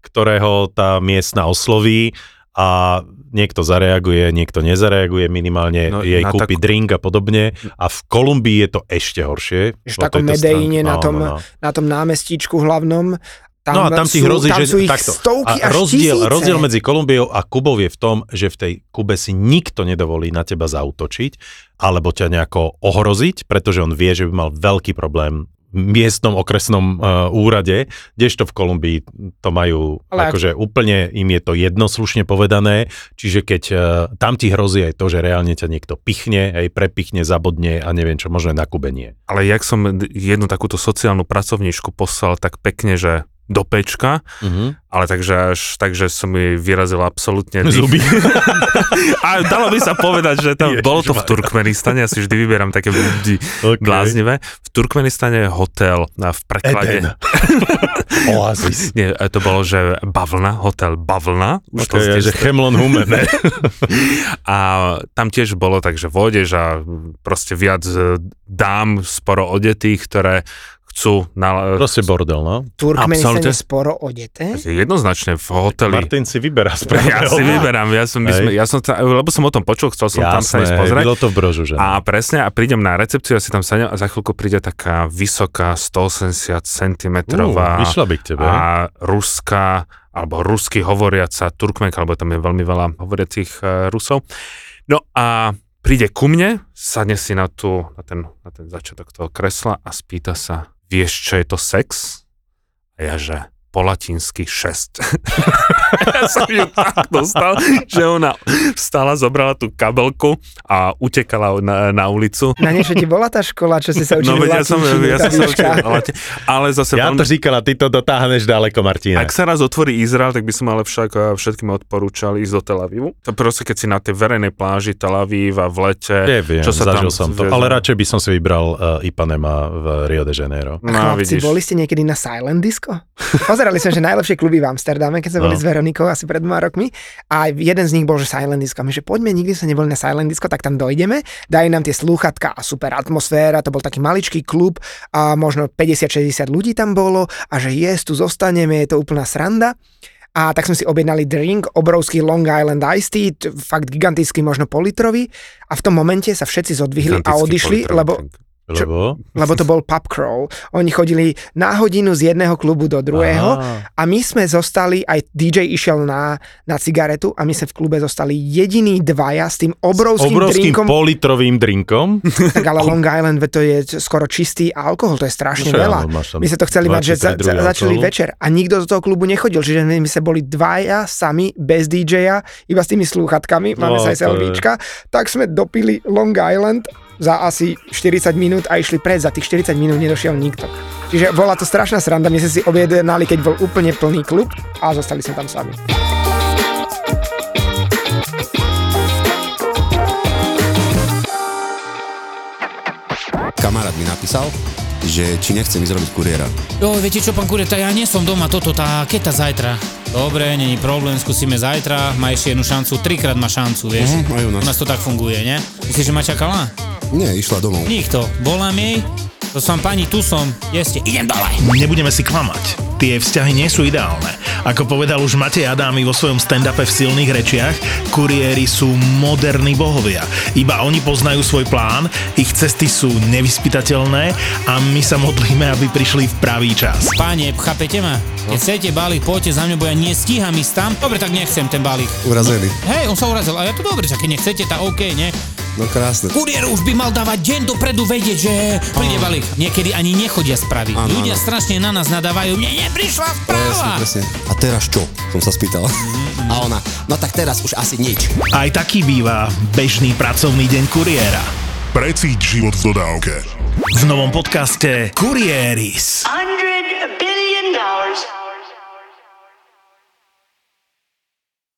ktorého tá miestna osloví a niekto zareaguje, niekto nezareaguje, minimálne No, jej kúpi takú- drink a podobne. A v Kolumbii je to ešte horšie. Že v takom stránke. na No, tom- no, no. na tom námestíčku hlavnom, tam, No a tam ti sú, hrozí, tam že sú ich takto. stovky a až rozdiel, tisíce. rozdiel medzi Kolumbiou a Kubou je v tom, že v tej Kube si nikto nedovolí na teba zautočiť alebo ťa nejako ohroziť, pretože on vie, že by mal veľký problém miestnom okresnom uh, úrade, kdežto v Kolumbii to majú, Ale ak- akože úplne im je to jednoslušne povedané, čiže keď uh, tam ti hrozí aj to, že reálne ťa niekto pichne, aj prepichne, zabodne a neviem čo, možno aj na Kube nie. Ale jak som jednu takúto sociálnu pracovníčku poslal tak pekne, že do pečka, Mhm. ale takže až, takže som mi vyrazil absolútne dých. Zuby. A dalo by sa povedať, že tam, bolo to v. Turkmenistane, ja si vždy vyberám také ľudí Okay. bláznivé. V Turkmenistane je hotel a v preklade. Oasis. Nie, to bolo, že Bavlna, hotel Bavlna. Už to Okay, ste- že Chemlon Humen. ne? A tam tiež bolo tak, že vôjdeš a proste viac e, dám sporo odetých, ktoré chcú na... Proste bordel, no. Turkmenistane Absolútne. sporo odete. Jednoznačne v hoteli. Martin si vyberá správne. Ja si vyberám, ja som, my Hej. sme, ja som, ta- lebo som o tom počul, chcel som tam sa ísť Jasné, pozrieť. bylo to v brožu, že? A presne, a prídem na recepciu, ja si tam sadnem a za chvíľku príde taká vysoká 180 cm Uh, išla by k tebe. a ruská, alebo rusky hovoriaca Turkmenka, lebo tam je veľmi veľa hovoriacich uh, Rusov. No a príde ku mne, sadne si na, tú, na, ten, na ten začiatok toho kresla a spýta sa, vieš, čo je to sex? A ja, že po latinsky 6. ja som ju tak dostal, že ona vstala, zobrala tú kabelku a utekala na, na ulicu. Na niečo ti bola tá škola, čo si sa učili No veď ja som, ja som sa učil, ale, ale zase Ja veľmi, to říkala, ty to dotáhneš ďaleko, Martina. ak sa raz otvorí Izrael, tak by som ale však všetkým odporúčal ísť do Tel Avivu. To proste, keď si na tej verejnej pláži Tel Aviv a v lete, Neviem, čo sa zažil tam som to. Ale radšej by som si vybral uh, Ipanema v Rio de Janeiro. A No, chlapci, vidíš. boli ste niekedy na Silent Disco? Pozerali sme, že najlepšie kluby v Amsterdame, keď sme boli No. s Veronikou asi pred dvoma rokmi. A jeden z nich bol, že Silent Disco. My, že poďme, nikdy sme neboli na Silent Disco, tak tam dojdeme, dajú nám tie slúchatka a super atmosféra, to bol taký maličký klub a možno 50-60 ľudí tam bolo a že yes, tu zostaneme, je to úplná sranda. A tak sme si objednali drink, obrovský Long Island Iced Tea, fakt gigantický, možno politrový. A v tom momente sa všetci zodvihli a odišli, lebo drink. Lebo? lebo to bol pub crawl. Oni chodili na hodinu z jedného klubu do druhého Aha. a my sme zostali, aj DJ išiel na, na cigaretu a my sme v klube zostali jediní dvaja s tým obrovským, Obrovským drinkom. politrovým drinkom. Tak ale Long Island, to je skoro čistý alkohol, to je strašne No čo veľa. no, tam My sme to chceli mať, že 23 za, za, začali alkoholu. večer a nikto do toho klubu nechodil, čiže my, my sme boli dvaja sami, bez DJ-a, iba s tými slúchatkami, máme No, sa aj je- selvíčka, tak sme dopili Long Island za asi 40 minút a išli pred, za tých 40 minút nedošiel nikto. Čiže bola to strašná sranda, my sme si objednali, keď bol úplne plný klub a zostali sme tam sami. Kamarát mi napísal, že či nechcem ísť robiť kuriéra. Jo, viete čo, pán Kureta, ja nie som doma toto, tá keta zajtra. Dobre, není problém, skúsime zajtra, má ešte jednu šancu, trikrát má šancu, vieš. Mhm, aj u nás. U nás to tak funguje, ne? Myslíš, že ma čakala? Nie, išla domov. Nikto. Volám jej, to som pani, tu som, jeste, idem dole. Nebudeme si klamať. Tie vzťahy nie sú ideálne. Ako povedal už Matej Adámy vo svojom stand-upe v silných rečiach, kuriéri sú moderní bohovia. Iba oni poznajú svoj plán, ich cesty sú nevyspytateľné a my sa modlíme, aby prišli v pravý čas. Páne, chápete ma? Keď chcete balík, poďte za mňa, bo ja nestíham ísť tam. Dobre, tak nechcem ten balík. Urazený. Hej, on sa urazil, a ja to dobre, že keď nechcete, tak OK, ne? No krásne. Kuriér už by mal dávať deň dopredu vedieť, že príde balík. Niekedy ani nechodia správy. Áno, Ľudia áno. strašne na nás nadávajú, mne neprišla Presne, správa. presne. A teraz čo? Som sa spýtal. A ona, no tak teraz už asi nič. Aj taký býva bežný pracovný deň kuriéra. Precíť život v dodávke. V novom podcaste Kurieris. I